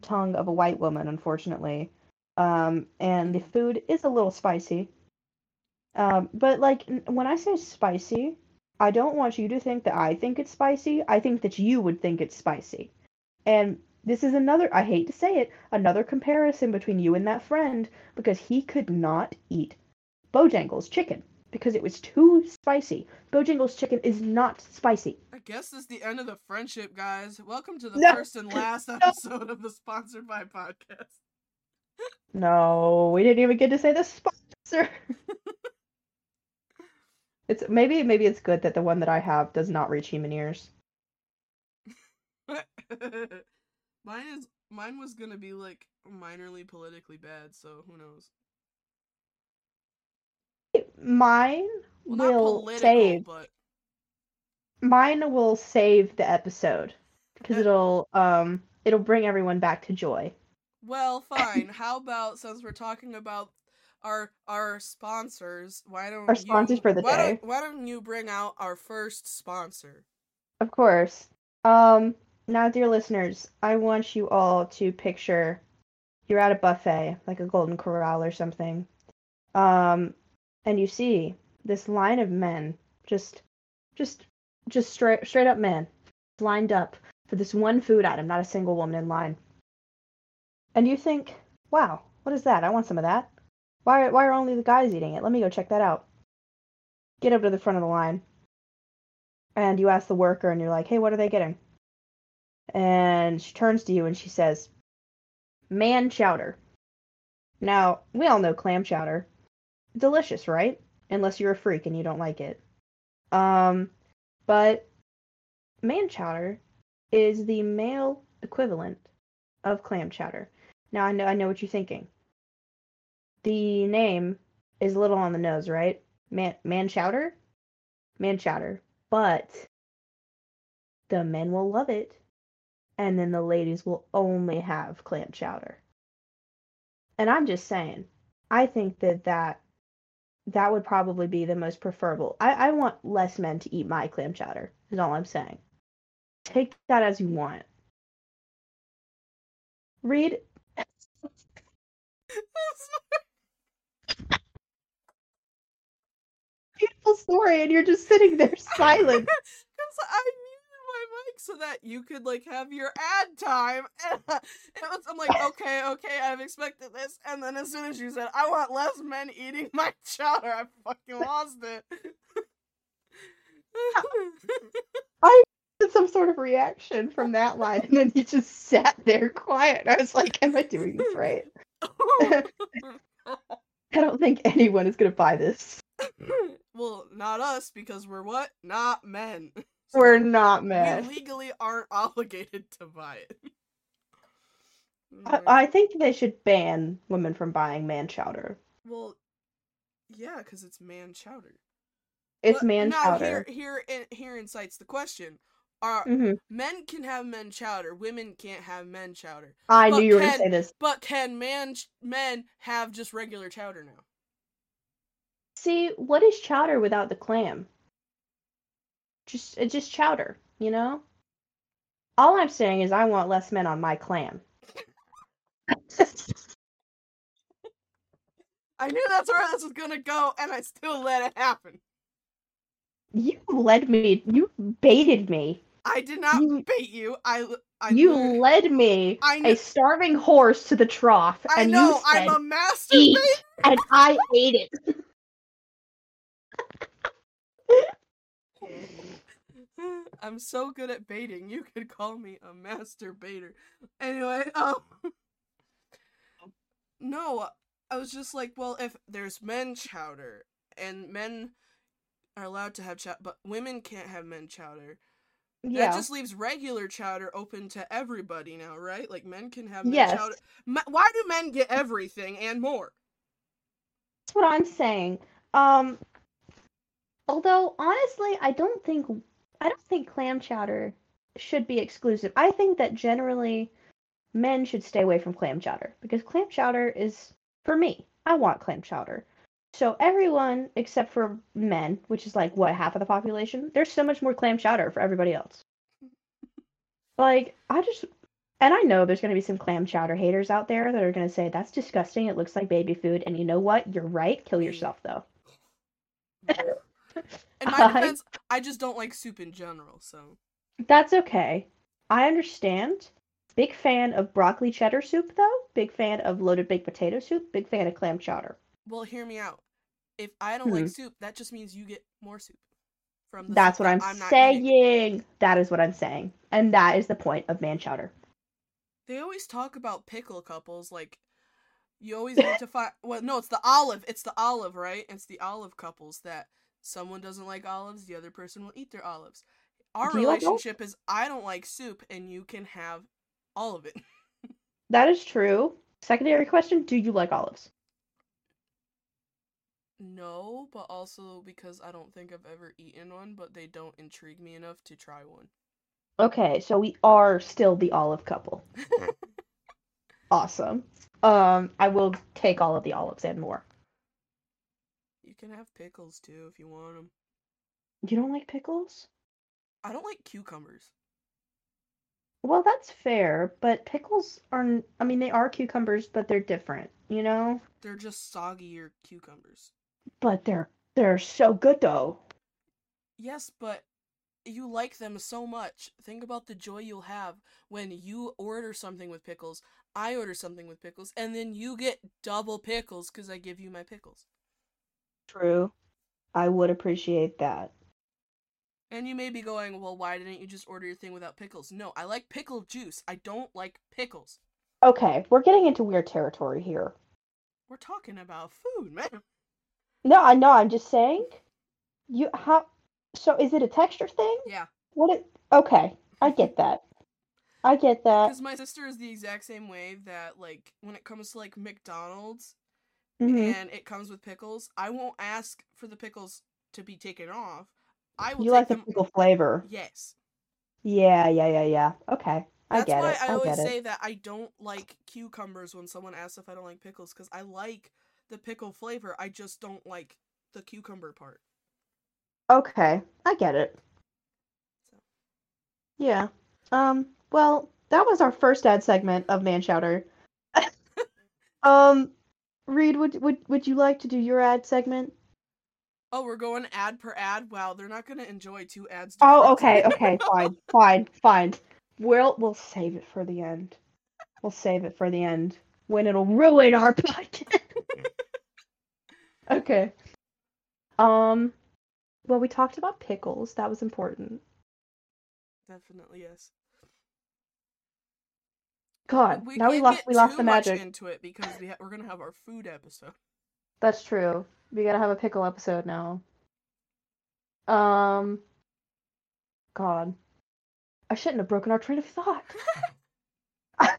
tongue of a white woman, unfortunately. Um, and the food is a little spicy. Um, but like when I say spicy, I don't want you to think that I think it's spicy. I think that you would think it's spicy. And this is another, I hate to say it, another comparison between you and that friend because he could not eat Bojangles chicken because it was too spicy. Bojangles chicken is not spicy. I guess this is the end of the friendship, guys. Welcome to the No. first and last episode of the Sponsored by podcast. No, we didn't even get to say the sponsor. it's maybe maybe it's good that the one that I have does not reach human ears. mine is mine was gonna be like minorly politically bad, so who knows? Mine Well, will save. but Mine will save the episode because Uh, it'll um it'll bring everyone back to joy. well, fine. How about since we're talking about our our sponsors, why don't Our sponsors you, for the why day. Don't, why don't you bring out our first sponsor? Of course. Um, now, dear listeners, I want you all to picture you're at a buffet, like a Golden Corral or something. Um, and you see this line of men, just, just, just straight, straight up men, lined up for this one food item, not a single woman in line. And you think, wow, what is that? I want some of that. Why, why are only the guys eating it? Let me go check that out. Get up to the front of the line and you ask the worker and you're like, "Hey, what are they getting?" And she turns to you and she says, "Man chowder." Now, we all know clam chowder. Delicious, right? Unless you're a freak and you don't like it. Um, but man chowder is the male equivalent of clam chowder. Now, I know I know what you're thinking. The name is a little on the nose, right? Man man chowder? Man chowder but the men will love it and then the ladies will only have clam chowder and i'm just saying i think that that that would probably be the most preferable. I, I want less men to eat my clam chowder is all i'm saying. Take that as you want. Read beautiful story and you're just sitting there silent. Because I muted my mic so that you could like have your ad time. And it was, I'm like, okay, okay, I've expected this. And then as soon as you said, I want less men eating my chowder, I fucking lost it. I had some sort of reaction from that line and then he just sat there quiet i was like am i doing this right i don't think anyone is going to buy this well, not us because we're what? Not men. We're not We mad legally aren't obligated to buy it. I, I think they should ban women from buying man chowder well, yeah, because it's man chowder. it's But man now chowder Here, here, in- here incites the question: Are hmm men can have men chowder? Women can't have men chowder. i But knew you were going to say this But can man ch- men have just regular chowder now? see what is chowder without the clam just it's just chowder you know All I'm saying is I want less men on my clan. I knew that's where this was gonna go, and I still let it happen. you led me. You baited me. I did not You- bait you. I, I you led me, I a starving horse, to the trough, I and know you said, I'm a master "Eat," and I ate it. I'm so good at baiting. You could call me a master baiter. Anyway, um No, I was just like, well, if there's men chowder and men are allowed to have chowder, but women can't have men chowder. Yeah. That just leaves regular chowder open to everybody now, right? Like men can have men Yes. chowder. Why do men get everything and more? That's what I'm saying. Um, although honestly, I don't think I don't think clam chowder should be exclusive. I think that generally men should stay away from clam chowder because clam chowder is for me. I want clam chowder. So everyone except for men, which is like what half of the population, there's so much more clam chowder for everybody else. Like I just and I know there's going to be some clam chowder haters out there that are going to say that's disgusting. It looks like baby food. And you know what? You're right. Kill yourself though. In my I- defense, I just don't like soup in general, so That's okay. I understand. Big fan of broccoli cheddar soup though. Big fan of loaded baked potato soup. Big fan of clam chowder. Well, hear me out. If I don't like Hmm. soup, that just means you get more soup from the That's what I'm, I'm saying. That is what I'm saying. And that is the point of man chowder. They always talk about pickle couples like you always need to find well no, it's the olive. It's the olive, right? It's the olive couples that someone doesn't like olives, the other person will eat their olives. Our Do you like olives? relationship is I don't like soup and you can have all of it. That is true. Secondary question, do you like olives? no, but also because I don't think I've ever eaten one, but they don't intrigue me enough to try one. Okay, so we are still the olive couple. Awesome. Um, I will take all of the olives and more. Can have pickles too if you want them. You don't like pickles? I don't like cucumbers. Well, that's fair, but pickles are, I mean, they are cucumbers, but they're different, you know? They're just soggier cucumbers. But they're they're so good though. Yes, but you like them so much. Think about the joy you'll have when you order something with pickles, I order something with pickles, and then you get double pickles because I give you my pickles. True. I would appreciate that. And you may be going, well, why didn't you just order your thing without pickles? No, I like pickle juice. I don't like pickles. Okay, we're getting into weird territory here. We're talking about food, man. No, I know, I'm just saying. You how so is it a texture thing? Yeah, What it okay, I get that. I get that. because my sister is the exact same way that, like, when it comes to, like, McDonald's, Mhm. and it comes with pickles, I won't ask for the pickles to be taken off. I will You like the them. pickle flavor. Yes. Yeah, yeah, yeah, yeah. Okay. I get why it. I I always say it. that I don't like cucumbers when someone asks if I don't like pickles because I like the pickle flavor. I just don't like the cucumber part. Okay. I get it. So. Yeah. Um, well, that was our first ad segment of Man Chowder. um, Reed, would would would you like to do your ad segment? Oh, we're going ad per ad. Wow, they're not gonna enjoy two ads. Oh, okay, okay, fine, fine, fine. We'll we'll save it for the end. We'll save it for the end when it'll ruin our podcast. okay. Um. Well, we talked about pickles. That was important. Definitely yes. God, we now we lost we lost the much magic. into it because we ha- we're gonna have our food episode. That's true. We gotta have a pickle episode now. Um. God, I shouldn't have broken our train of thought.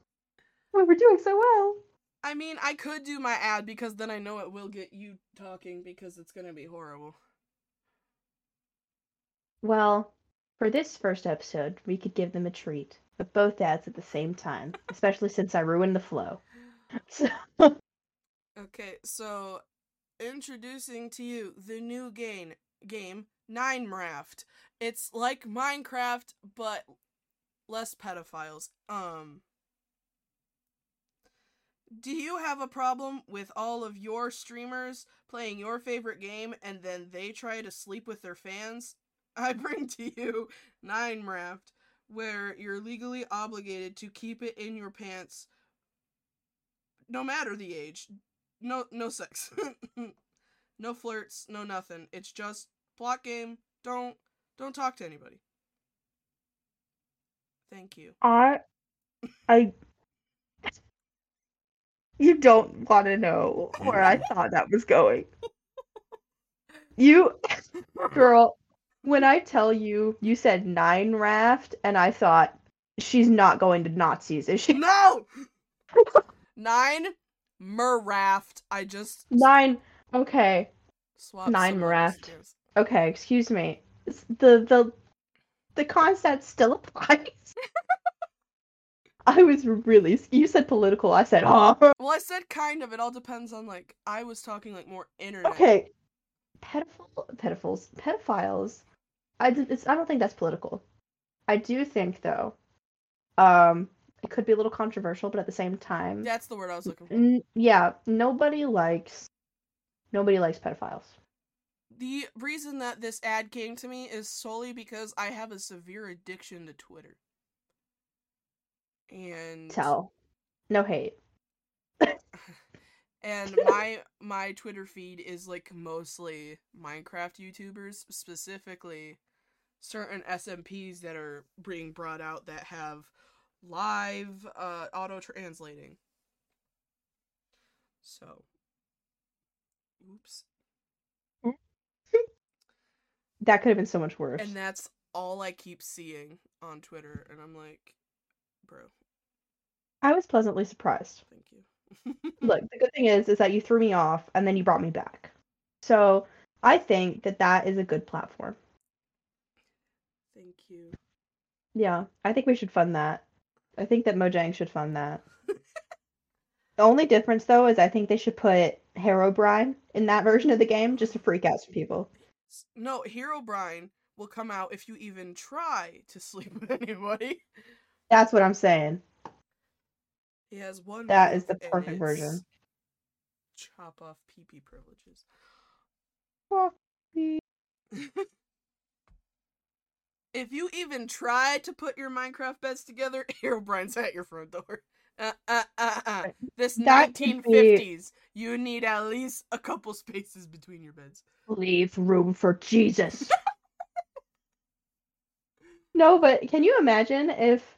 we were doing so well. I mean, I could do my ad because then I know it will get you talking because it's gonna be horrible. Well, for this first episode, we could give them a treat both ads at the same time, especially since I ruined the flow. So, Okay, so introducing to you the new game game Nine Raft. It's like Minecraft, but less pedophiles. Um do you have a problem with all of your streamers playing your favorite game and then they try to sleep with their fans? I bring to you Nine Raft, where you're legally obligated to keep it in your pants no matter the age. No no sex. no flirts, no nothing. It's just plot game. Don't don't talk to anybody. Thank you. I, I, you don't want to know where I thought that was going. You, girl, when I tell you, you said nine raft, and I thought she's not going to Nazis, is she? No. Nine Meraft. I just Nine. Okay. Nine. Meraft. Okay. Excuse me. The the the concept still applies. I was really. You said political. I said, oh. Well, I said kind of. It all depends on like I was talking like more internet. Okay. Pedophile, pedophiles, pedophiles. I it's, I don't think that's political. I do think though, um, it could be a little controversial, but at the same time, That's the word I was looking for. n- yeah, nobody likes, nobody likes pedophiles. The reason that this ad came to me is solely because I have a severe addiction to Twitter. And Tell, no hate. and my my Twitter feed is like mostly Minecraft YouTubers, specifically certain SMPs that are being brought out that have live uh auto translating. So oops. That could have been so much worse. And that's all I keep seeing on Twitter and I'm like, bro, I was pleasantly surprised. thank you. Look, the good thing is, is that you threw me off and then you brought me back. So I think that that is a good platform. Yeah, I think we should fund that. I think that Mojang should fund that. the only difference, though, is I think they should put Herobrine in that version of the game just to freak out some people. No, Herobrine will come out if you even try to sleep with anybody. That's what I'm saying. He has one. That is the perfect version. Chop off PP privileges. If you even try to put your Minecraft beds together, Herobrine's at your front door. Uh, uh, uh, uh. This That could be- 1950s, you need at least a couple spaces between your beds. Leave room for Jesus. no, but can you imagine if?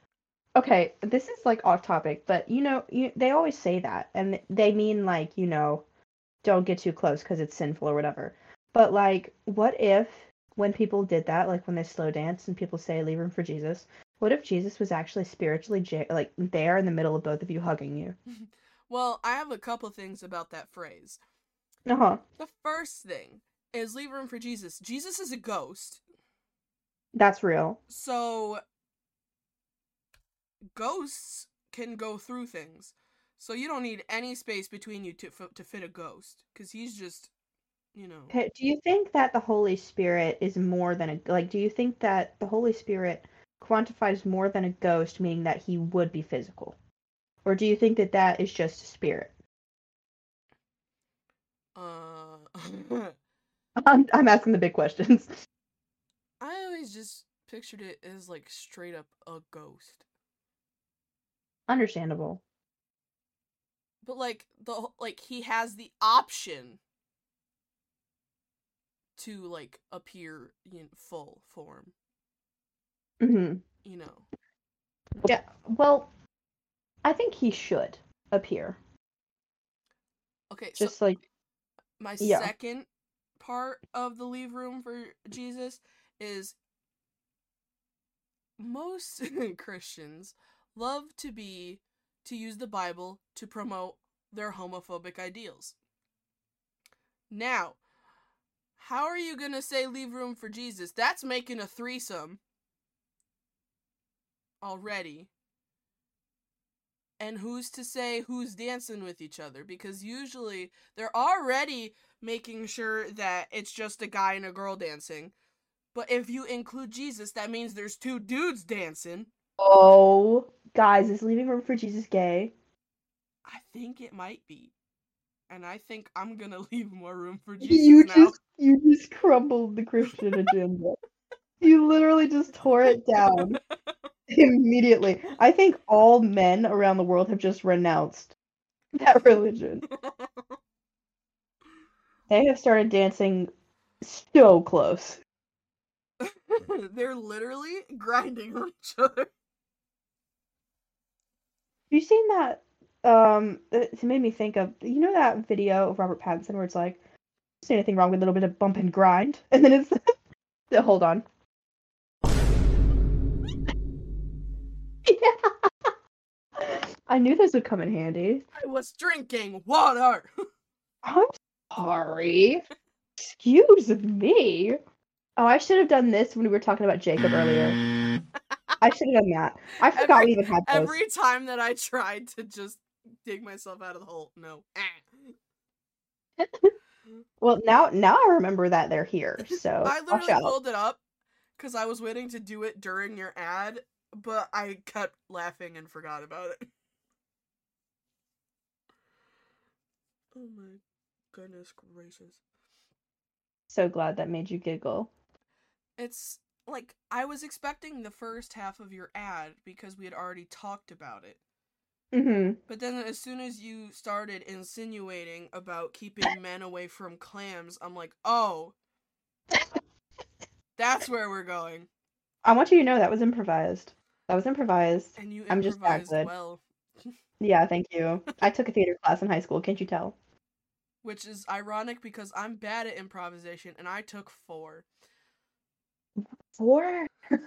Okay, this is like off topic, but you know, you, they always say that, and they mean like you know, don't get too close because it's sinful or whatever. But like, what if when people did that, like when they slow dance and people say leave room for Jesus, what if Jesus was actually spiritually ja- like there in the middle of both of you hugging you? Well, I have a couple things about that phrase. Uh huh. The first thing is leave room for Jesus. Jesus is a ghost. That's real. So ghosts can go through things. So you don't need any space between you to f- to fit a ghost cuz he's just, you know. Okay, do you think that the Holy Spirit is more than a like do you think that the Holy Spirit quantifies more than a ghost meaning that he would be physical? Or do you think that that is just a spirit? Uh I'm, I'm asking the big questions. I always just pictured it as like straight up a ghost. Understandable. But like the like he has the option to like appear in full form, hmm you know. Yeah. Well, I think he should appear. Okay, so Just like my Yeah. second part of the leave room for Jesus is most Christians love to be to use the Bible to promote their homophobic ideals. Now, how are you going to say leave room for Jesus? That's making a threesome already. And who's to say who's dancing with each other? Because usually they're already making sure that it's just a guy and a girl dancing. But if you include Jesus, that means there's two dudes dancing. Oh, guys, is leaving room for Jesus gay? I think it might be. And I think I'm gonna leave more room for Jesus You now. just you just crumbled the Christian agenda. You literally just tore it down immediately. I think all men around the world have just renounced that religion. They have started dancing so close. They're literally grinding on each other. Have you seen that? Um, it made me think of you know that video of Robert Pattinson where it's like, "See anything wrong with a little bit of bump and grind?" And then it's, hold on. I knew this would come in handy. I was drinking water. I'm sorry. Excuse me. Oh, I should have done this when we were talking about Jacob earlier. I should have done that. I forgot Every- we even had those. Every time that I tried to just dig myself out of the hole, no. Ah. Well, now now I remember that they're here. So I literally pulled it up because I was waiting to do it during your ad, but I kept laughing and forgot about it. Oh my goodness gracious. So glad that made you giggle. It's like I was expecting the first half of your ad because we had already talked about it. Mm-hmm. But then as soon as you started insinuating about keeping men away from clams, I'm like, "Oh. That's where we're going." I want you to know that was improvised. That was improvised. And you I'm just that good. well, Yeah, thank you. I took a theater class in high school. Can't you tell? which is ironic because I'm bad at improvisation and I took 4. Four.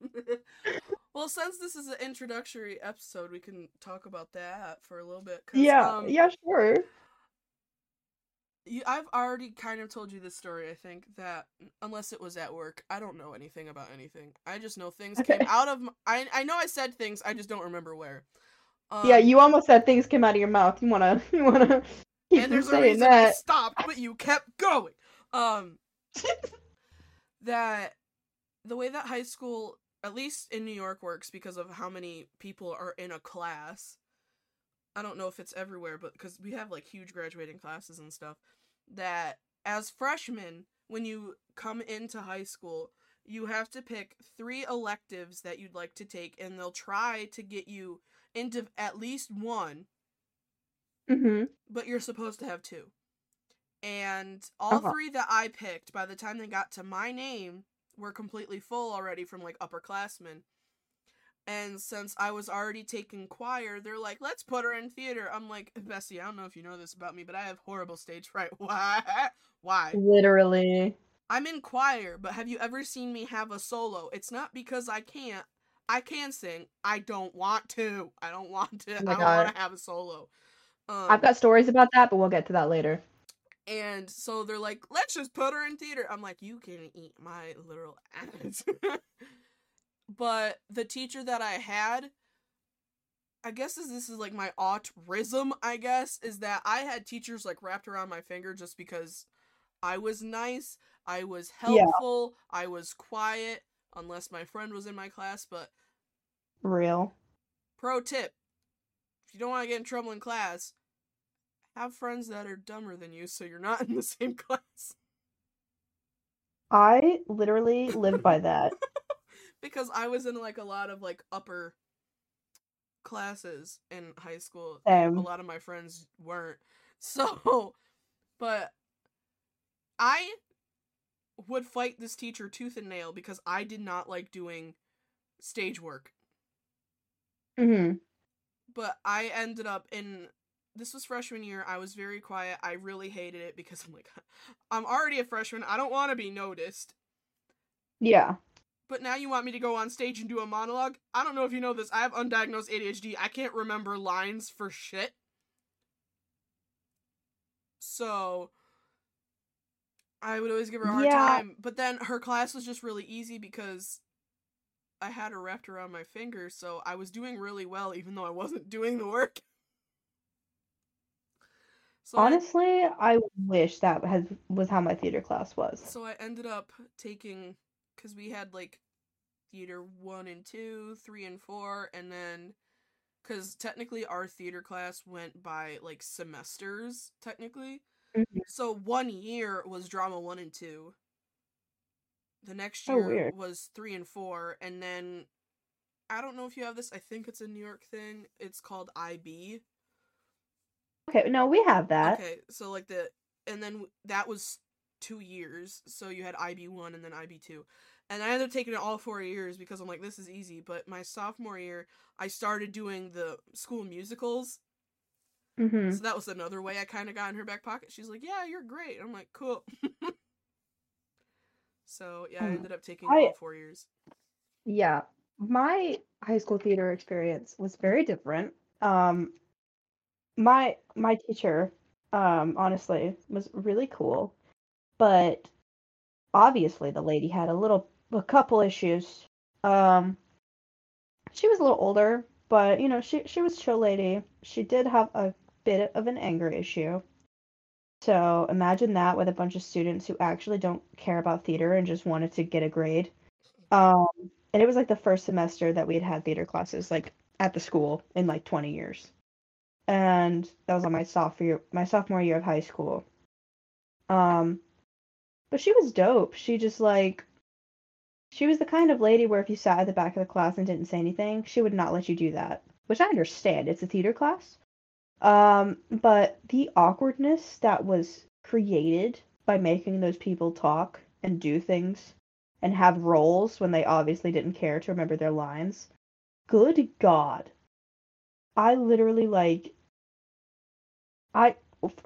well, since this is an introductory episode, we can talk about that for a little bit. Yeah. um, yeah. Sure. You, I've already kind of told you this story. I think that unless it was at work, I don't know anything about anything. I just know things Okay. came out of. I I know I said things. I just don't remember where. Um, yeah. You almost said things came out of your mouth. You wanna. You wanna. Keep and there's a saying that. stopped, but you kept going. Um, that the way that high school, at least in New York, works because of how many people are in a class. I don't know if it's everywhere, but because we have like huge graduating classes and stuff, that as freshmen, when you come into high school, you have to pick three electives that you'd like to take, and they'll try to get you into at least one Mm-hmm. but you're supposed to have two. And all Uh-huh. three that I picked, by the time they got to my name, were completely full already from like upperclassmen. And since I was already taking choir, they're like, let's put her in theater. I'm like, Bessie, I don't know if you know this about me, but I have horrible stage fright. Why? Why? Literally. I'm in choir, but have you ever seen me have a solo? It's not because I can't. I can sing. I don't want to. I don't want to. Oh I don't want to have a solo. Um, I've got stories about that, but we'll get to that later. And so they're like, let's just put her in theater. I'm like, you can eat my literal ass. but the teacher that I had, I guess this, this is like my autism, I guess, is that I had teachers like wrapped around my finger just because I was nice, I was Yeah. helpful, I was quiet, unless my friend was in my class. But Real. pro tip if you don't want to get in trouble in class, have friends that are dumber than you so you're not in the same class. I literally live by that. because I was in like a lot of like upper classes in high school. Same. A lot of my friends weren't. So, but I would fight this teacher tooth and nail because I did not like doing stage work. hmm But I ended up in this was freshman year. I was very quiet. I really hated it because I'm like I'm already a freshman. I don't want to be noticed. Yeah. But now you want me to go on stage and do a monologue? I don't know if you know this. I have undiagnosed ADHD. I can't remember lines for shit. So I would always give her a hard Yeah. time. But then her class was just really easy because I had her wrapped around my finger, so I was doing really well even though I wasn't doing the work. So Honestly, I wish that has was how my theater class was. So I ended up taking because we had like theater one and two, three and four, and then because technically our theater class went by like semesters, technically. Mhm. So one year was drama one and two. The next Oh, year weird. was three and four, and then I don't know if you have this. I think it's a New York thing. It's called IB. Okay, no, we have that. Okay, so like the and then that was two years. So you had IB one and then IB two, and I ended up taking it all four years because I'm like this is easy. But my sophomore year, I started doing the school musicals, hmm so that was another way I kind of got in her back pocket. She's like, "Yeah, you're great." I'm like, "Cool." so yeah, I Um, ended up taking I- all four years. Yeah, my high school theater experience was very different. Um, my my teacher, um, honestly, was really cool, but obviously the lady had a little, a couple issues. Um, she was a little older, but you know, she she was chill lady. She did have a bit of an anger issue. So imagine that with a bunch of students who actually don't care about theater and just wanted to get a grade. Um, and it was like the first semester that we had had theater classes like at the school in like 20 years. And that was on my sophomore year, my sophomore year of high school. Um, but she was dope. She just like she was the kind of lady where if you sat at the back of the class and didn't say anything, she would not let you do that, which I understand. It's a theater class. Um, but the awkwardness that was created by making those people talk and do things and have roles when they obviously didn't care to remember their lines. Good God. I literally like I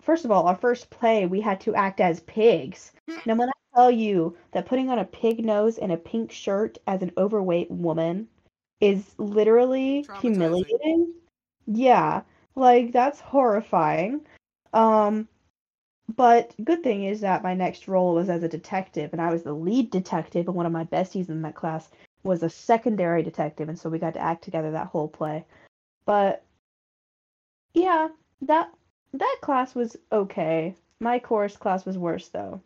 first of all, our first play we had to act as pigs. Now when I tell you that putting on a pig nose and a pink shirt as an overweight woman is literally humiliating. Yeah, like that's horrifying. Um but good thing is that my next role was as a detective, and I was the lead detective, and one of my besties in that class was a secondary detective, and so we got to act together that whole play. But yeah, that that class was okay. My chorus class was worse though.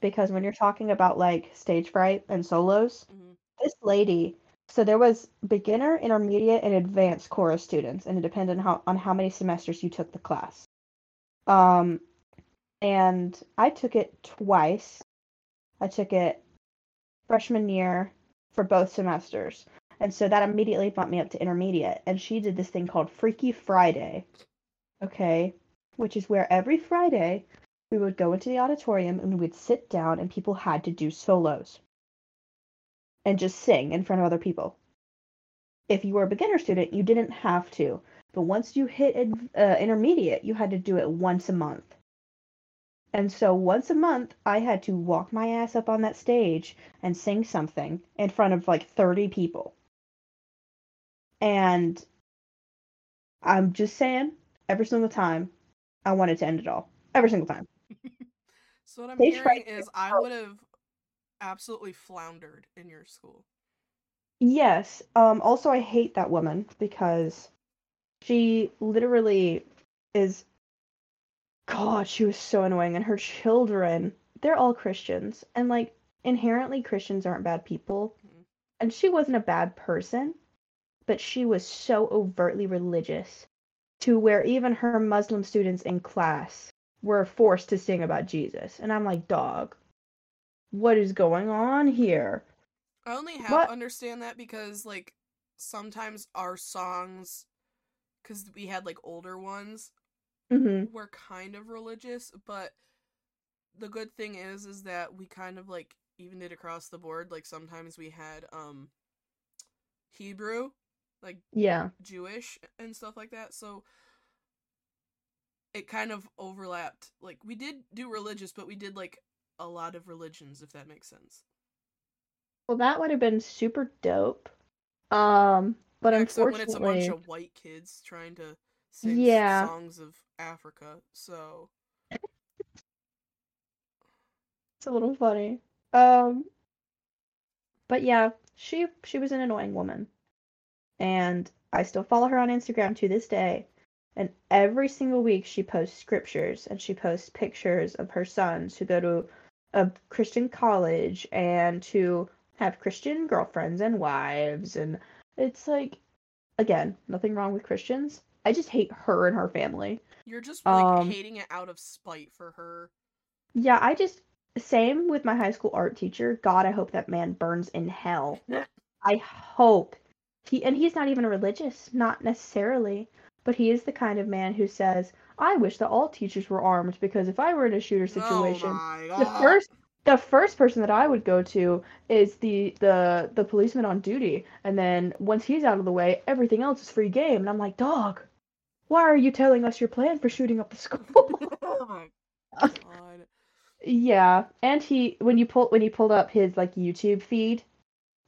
Because when you're talking about like stage fright and solos, hmm this lady so there was beginner, intermediate, and advanced chorus students, and it depended on how on how many semesters you took the class. Um, and I took it twice. I took it freshman year for both semesters, and so that immediately bumped me up to intermediate. And she did this thing called Freaky Friday, okay, which is where every Friday we would go into the auditorium and we'd sit down, and people had to do solos and just sing in front of other people. If you were a beginner student, you didn't have to. But once you hit uh, intermediate, you had to do it once a month. And so once a month, I had to walk my ass up on that stage and sing something in front of like 30 people. And I'm just saying, every single time, I wanted to end it all. Every single time. So what I'm hearing is I would have absolutely floundered in your school. Yes. Um, also, I hate that woman because she literally is. God, she was so annoying. And her children, they're all Christians. And, like, inherently, Christians aren't bad people. Mhm. And she wasn't a bad person, but she was so overtly religious to where even her Muslim students in class were forced to sing about Jesus. And I'm like, dog, what is going on here? I only half What? understand that because like sometimes our songs cuz we had like older ones hmm were kind of religious, but the good thing is is that we kind of like even did across the board like sometimes we had um Hebrew, like Yeah. Jewish and stuff like that. So it kind of overlapped. Like we did do religious, but we did like a lot of religions if that makes sense. Well, that would have been super dope. Um, but Yeah, except when unfortunately, it's a bunch of white kids trying to sing Yeah. songs of Africa. So it's a little funny. Um, but yeah, she she was an annoying woman, and I still follow her on Instagram to this day. And every single week she posts scriptures and she posts pictures of her sons who go to a Christian college and who have Christian girlfriends and wives and it's like again, nothing wrong with Christians. I just hate her and her family. You're just like Um, hating it out of spite for her. Yeah, I just same with my high school art teacher. God, I hope that man burns in hell. I hope he and he's not even religious, not necessarily, but he is the kind of man who says, "I wish that all teachers were armed because if I were in a shooter oh situation, Oh the first the first person that I would go to is the the the policeman on duty, and then once he's out of the way, everything else is free game." And I'm like, "Dog, why are you telling us your plan for shooting up the school?" oh my god. Yeah, and he when you pull when he pulled up his like YouTube feed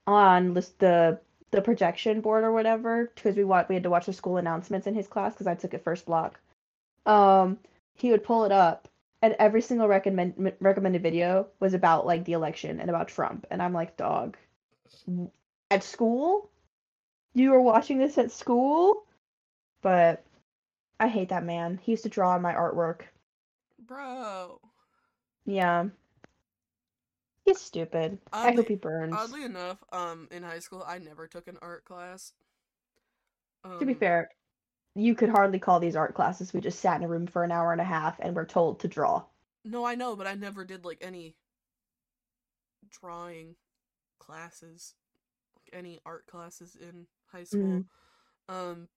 on list the the projection board or whatever because we wa- we had to watch the school announcements in his class because I took it first block. Um, he would pull it up, and every single recommend recommended video was about like the election and about Trump, and I'm like, dog, at school, you were watching this at school, but I hate that man. He used to draw on my artwork. Bro. Yeah. He's stupid. I hope he burns. Oddly enough, um, in high school I never took an art class. Um, to be fair, you could hardly call these art classes. We just sat in a room for an hour and a half and were told to draw. No, I know, but I never did like any drawing classes, like any art classes in high school. Um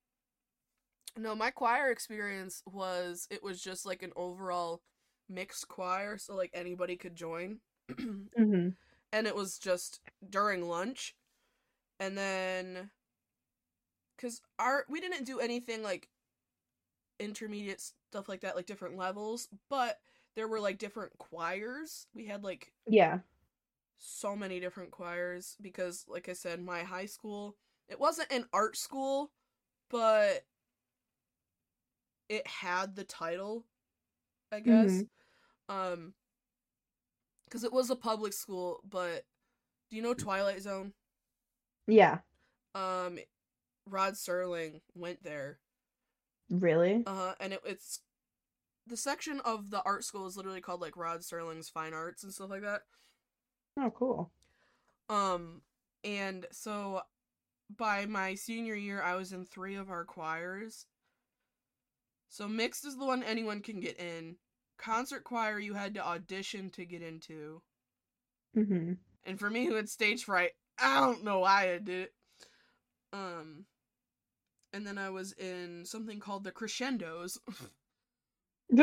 no, my choir experience was it was just like an overall mixed choir, so like anybody could join. Mm-hmm. and it was just during lunch. And then cuz our we didn't do anything like intermediate stuff like that, like different levels, but there were like different choirs. We had like Yeah. so many different choirs because like I said, my high school, it wasn't an art school, but it had the title, I guess. Um cuz it was a public school, but do you know Twilight Zone? Yeah. Um Rod Serling went there. Really? Uh and it, it's the section of the art school is literally called like Rod Serling's Fine Arts and stuff like that. Oh, cool. Um, and so by my senior year, I was in three of our choirs. So mixed is the one anyone can get in. Concert choir, you had to audition to get into. Mm-hmm. And for me, who had stage fright, I don't know why I did it. Um, and then I was in something called the Crescendos,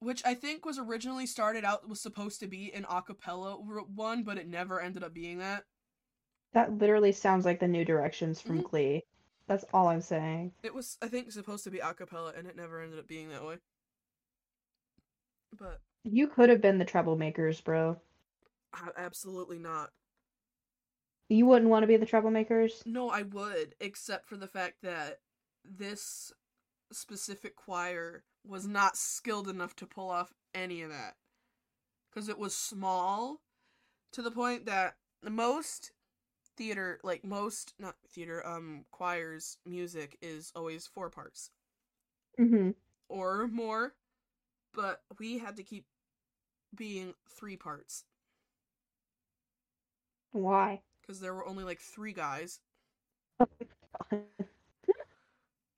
which I think was originally started out was supposed to be an a cappella one, but it never ended up being that. That literally sounds like the new directions from Mhm. Glee. That's all I'm saying. It was, I think, supposed to be a cappella, and it never ended up being that way. But You could have been the troublemakers, bro. absolutely not. You wouldn't want to be the troublemakers? No, I would, except for the fact that this specific choir was not skilled enough to pull off any of that. Because it was small to the point that most theater, like most, not theater, um, choirs, music is always four parts Mm-hmm. or more, but we had to keep being three parts Why? because there were only like three guys.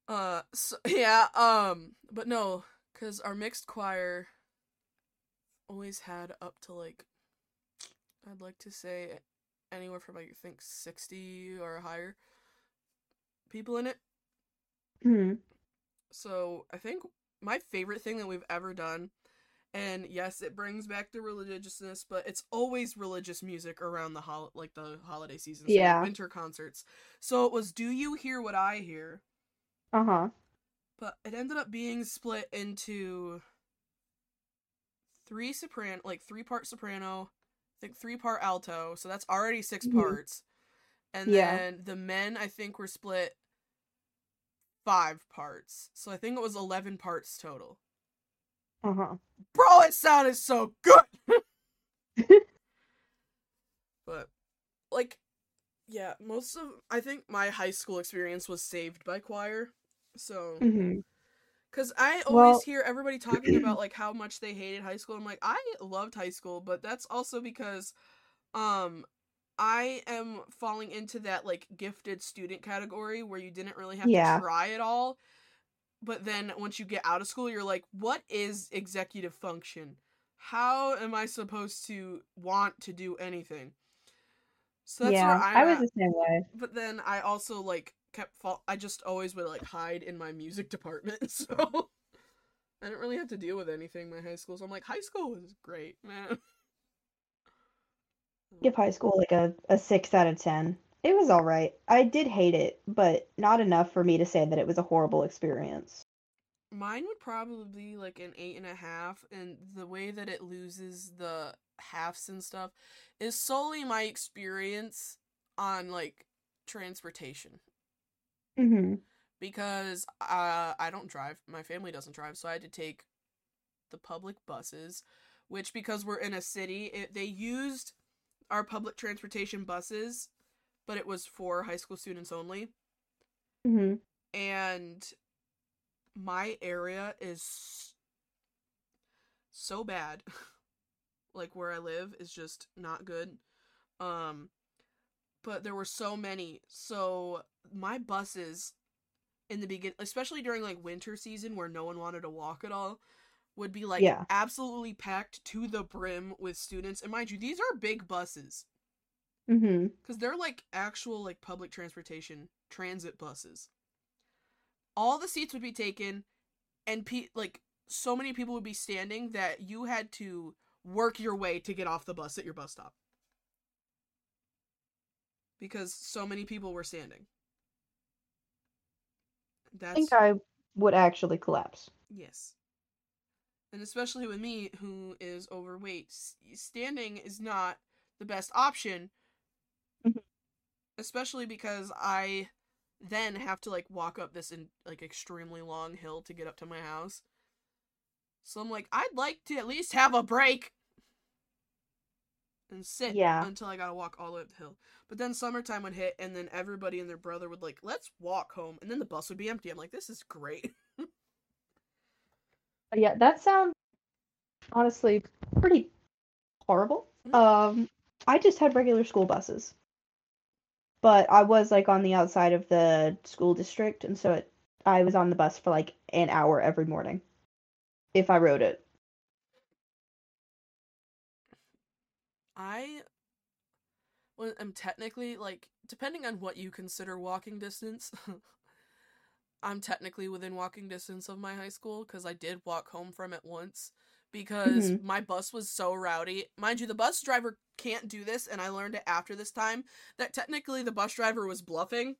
Uh, so, yeah, um, but no, because our mixed choir always had up to like, I'd like to say anywhere from like, I think 60 or higher people in it. hmm So I think my favorite thing that we've ever done, and yes, it brings back the religiousness, but it's always religious music around the hol- like the holiday season, so like Yeah. winter concerts. So it was "Do You Hear What I Hear," Uh-huh. but it ended up being split into three soprano, like three part soprano, I think three part alto. So that's already 6 Mhm. parts, and Yeah. then the men I think were split five parts. So I think it was eleven parts total. Uh-huh. Bro, it sounded so good. but like yeah, most of I think my high school experience was saved by choir. So Mm-hmm. cuz I always Well- hear everybody talking about like how much they hated high school. I'm like, I loved high school, but that's also because um I am falling into that like gifted student category where you didn't really have Yeah. to try at all. But then once you get out of school, you're like, what is executive function? How am I supposed to want to do anything? So that's yeah, where I'm I was at. the same way. But then I also like kept fall I just always would like hide in my music department, so I didn't really have to deal with anything in my high school. So I'm like, high school was great, man. Give high school like a, a six out of ten. It was all right. I did hate it, but not enough for me to say that it was a horrible experience. Mine would probably be like an eight and a half, and the way that it loses the halves and stuff is solely my experience on like transportation. Mm-hmm. because uh, I don't drive. My family doesn't drive, so I had to take the public buses, which because we're in a city, it, they used our public transportation buses, but it was for high school students only. Mm-hmm. And my area is so bad. like where I live is just not good. Um but there were so many. So my buses in the beginning, especially during like winter season where no one wanted to walk at all would be like Yeah. absolutely packed to the brim with students. And mind you, these are big buses Mm-hmm. because they're like actual like public transportation transit buses. All the seats would be taken, and pe- like so many people would be standing that you had to work your way to get off the bus at your bus stop because so many people were standing. I think I would actually collapse. Yes. And especially with me, who is overweight, standing is not the best option. Mhm. Especially because I then have to like walk up this in like extremely long hill to get up to my house. So I'm like, I'd like to at least have a break and sit Yeah. until I gotta walk all the way up the hill. But then summertime would hit, and then everybody and their brother would like, let's walk home, and then the bus would be empty. I'm like, this is great. Yeah, that sounds honestly pretty horrible. Mhm. Um, I just had regular school buses, but I was like on the outside of the school district, and so it, I was on the bus for like an hour every morning, if I rode it. I well, am technically like depending on what you consider walking distance. I'm technically within walking distance of my high school because I did walk home from it once because Mhm. my bus was so rowdy. Mind you, the bus driver can't do this, and I learned it after this time that technically the bus driver was bluffing.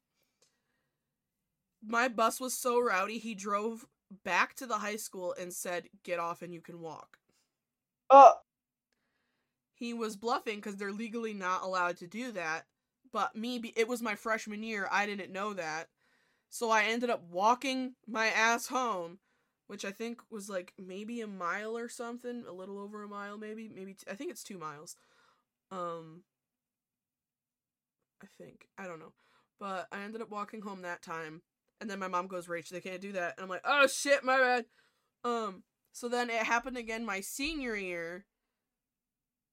My bus was so rowdy, he drove back to the high school and said, Get off and you can walk Oh, he was bluffing because they're legally not allowed to do that. But me, be- it was my freshman year. I didn't know that. So I ended up walking my ass home, which I think was like maybe a mile or something, a little over a mile, maybe, maybe t- I think it's two miles. Um, I think I don't know, but I ended up walking home that time, and then my mom goes, "Rach, they can't do that," and I'm like, "Oh shit, my bad." Um, so then it happened again my senior year,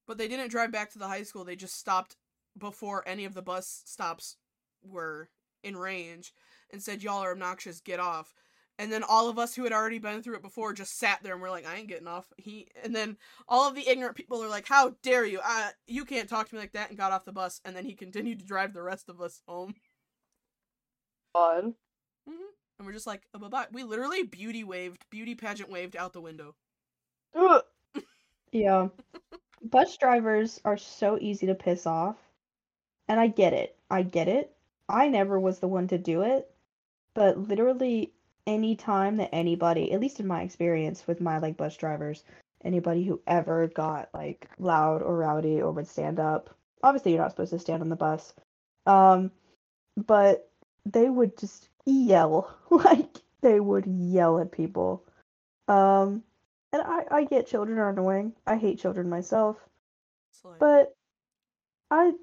but they didn't drive back to the high school. They just stopped before any of the bus stops were in range and said, Y'all are obnoxious, get off. And then all of us who had already been through it before just sat there and we're like, I ain't getting off. He and then all of the ignorant people are like, How dare you? Uh, you can't talk to me like that and got off the bus and then he continued to drive the rest of us home. fun. And we're just like, bye bye. We literally beauty waved, beauty pageant waved out the window. Yeah. Bus drivers are so easy to piss off. And I get it. I get it. I never was the one to do it. But literally any time that anybody, at least in my experience with my like bus drivers, anybody who ever got like loud or rowdy or would stand up. Obviously you're not supposed to stand on the bus. Um but they would just yell. Like they would yell at people. Um and I, I get children are annoying. I hate children myself. But I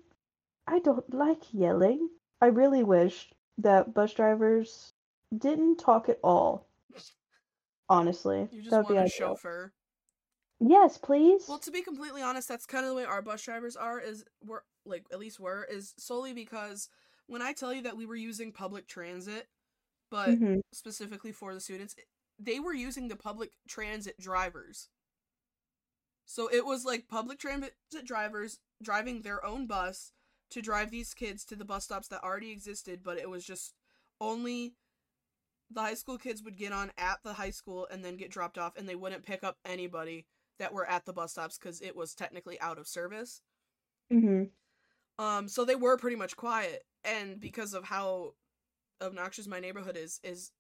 I don't like yelling. I really wish that bus drivers didn't talk at all. Honestly. you just That'd be want a ideal. chauffeur. Yes, please. Well, to be completely honest, that's kind of the way our bus drivers are. Is we're like at least were is solely because when I tell you that we were using public transit, but Mhm. specifically for the students, they were using the public transit drivers. So it was like public transit drivers driving their own bus to drive these kids to the bus stops that already existed, but it was just only the high school kids would get on at the high school and then get dropped off, and they wouldn't pick up anybody that were at the bus stops because it was technically out of service. Mhm. Um, so they were pretty much quiet, and because of how obnoxious my neighborhood is, is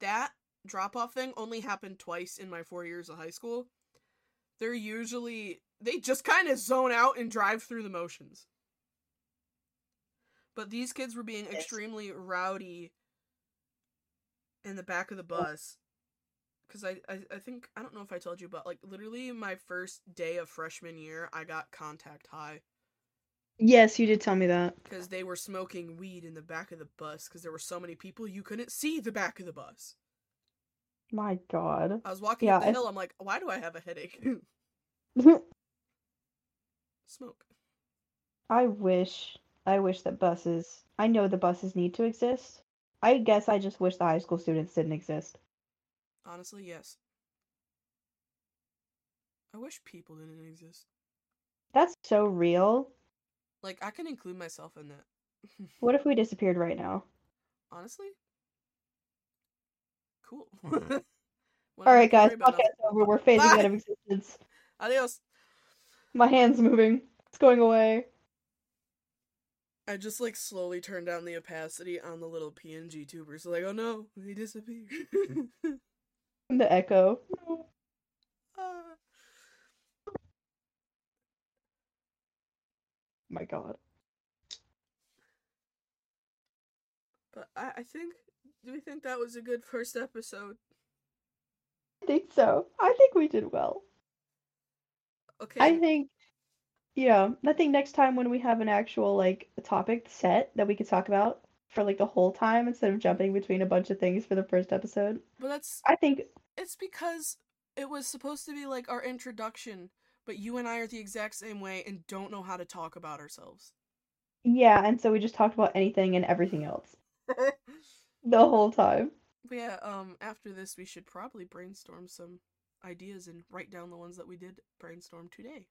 that drop off thing only happened twice in my four years of high school. They're usually they just kind of zone out and drive through the motions. But these kids were being extremely rowdy in the back of the bus. Cause I, I I think I don't know if I told you, but like literally my first day of freshman year, I got contact high Yes, you did tell me that. because they were smoking weed in the back of the bus because there were so many people you couldn't see the back of the bus. My God. I was walking Yeah, up the I- hill. I'm like, why do I have a headache? Smoke. I wish. I wish that buses. I know the buses need to exist. I guess I just wish the high school students didn't exist. Honestly, yes. I wish people didn't exist. That's so real. Like I can include myself in that. What if we disappeared right now? Honestly, cool. All Wouldn't have right, to guys, podcast over. We're phasing Bye. out of existence. Adios. My hand's moving. It's going away. I just like slowly turned down the opacity on the little PNG tubers. Like, oh no, he disappeared. The echo. Ah. my God. But I, I think. Do we think that was a good first episode? I think so. I think we did well. Okay. I think, yeah, I think next time when we have an actual like topic set that we could talk about for like the whole time instead of jumping between a bunch of things for the first episode, but that's I think it's because it was supposed to be like our introduction, but you and I are the exact same way and don't know how to talk about ourselves. yeah, and so we just talked about anything and everything else the whole time. But yeah, um, after this, we should probably brainstorm some ideas and write down the ones that we did brainstorm today.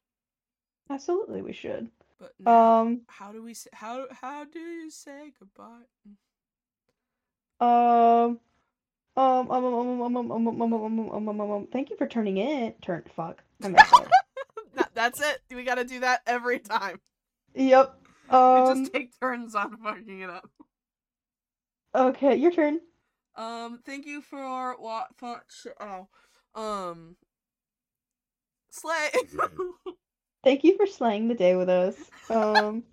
Absolutely, we should. But now, Um, how do we say how how do you say goodbye? um, um, um, um, um, um, um, um, um, um, um, um, um, um, um, thank you for turning in. Turn, fuck. I messed up. That- That's it. We gotta do that every time. Yep. We Um, just take turns on fucking it up. okay, your turn. Um, thank you for what? For, oh, um, slay. Thank you for slaying the day with us. Um,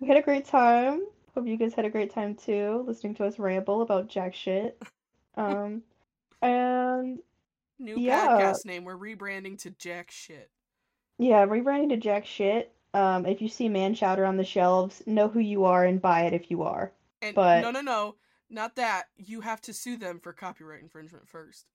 we had a great time. Hope you guys had a great time too, listening to us ramble about jack shit. Um, and New Yeah. podcast name. We're rebranding to Jack Shit. yeah, rebranding to jack shit. Um, if you see man chowder on the shelves, know who you are and buy it if you are. And But- no, no, no, not that. You have to sue them for copyright infringement first,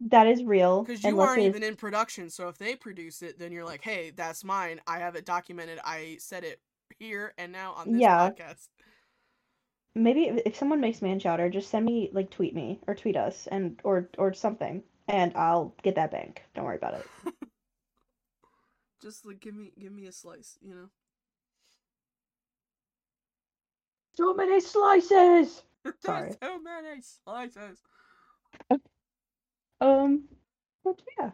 That is real. because you aren't even in production. So if they produce it, then you're like, hey, that's mine. I have it documented. I said it here and now on this Yeah. podcast. maybe if, if someone makes man chowder, just send me like tweet me or tweet us and or or something, and I'll get that bank. Don't worry about it. Just like give me, give me a slice. You know. So many slices. Sorry. So many slices. Um, but yeah,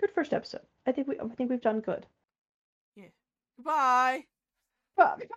good first episode. I think we I think we've done good. Yeah. Goodbye. Bye.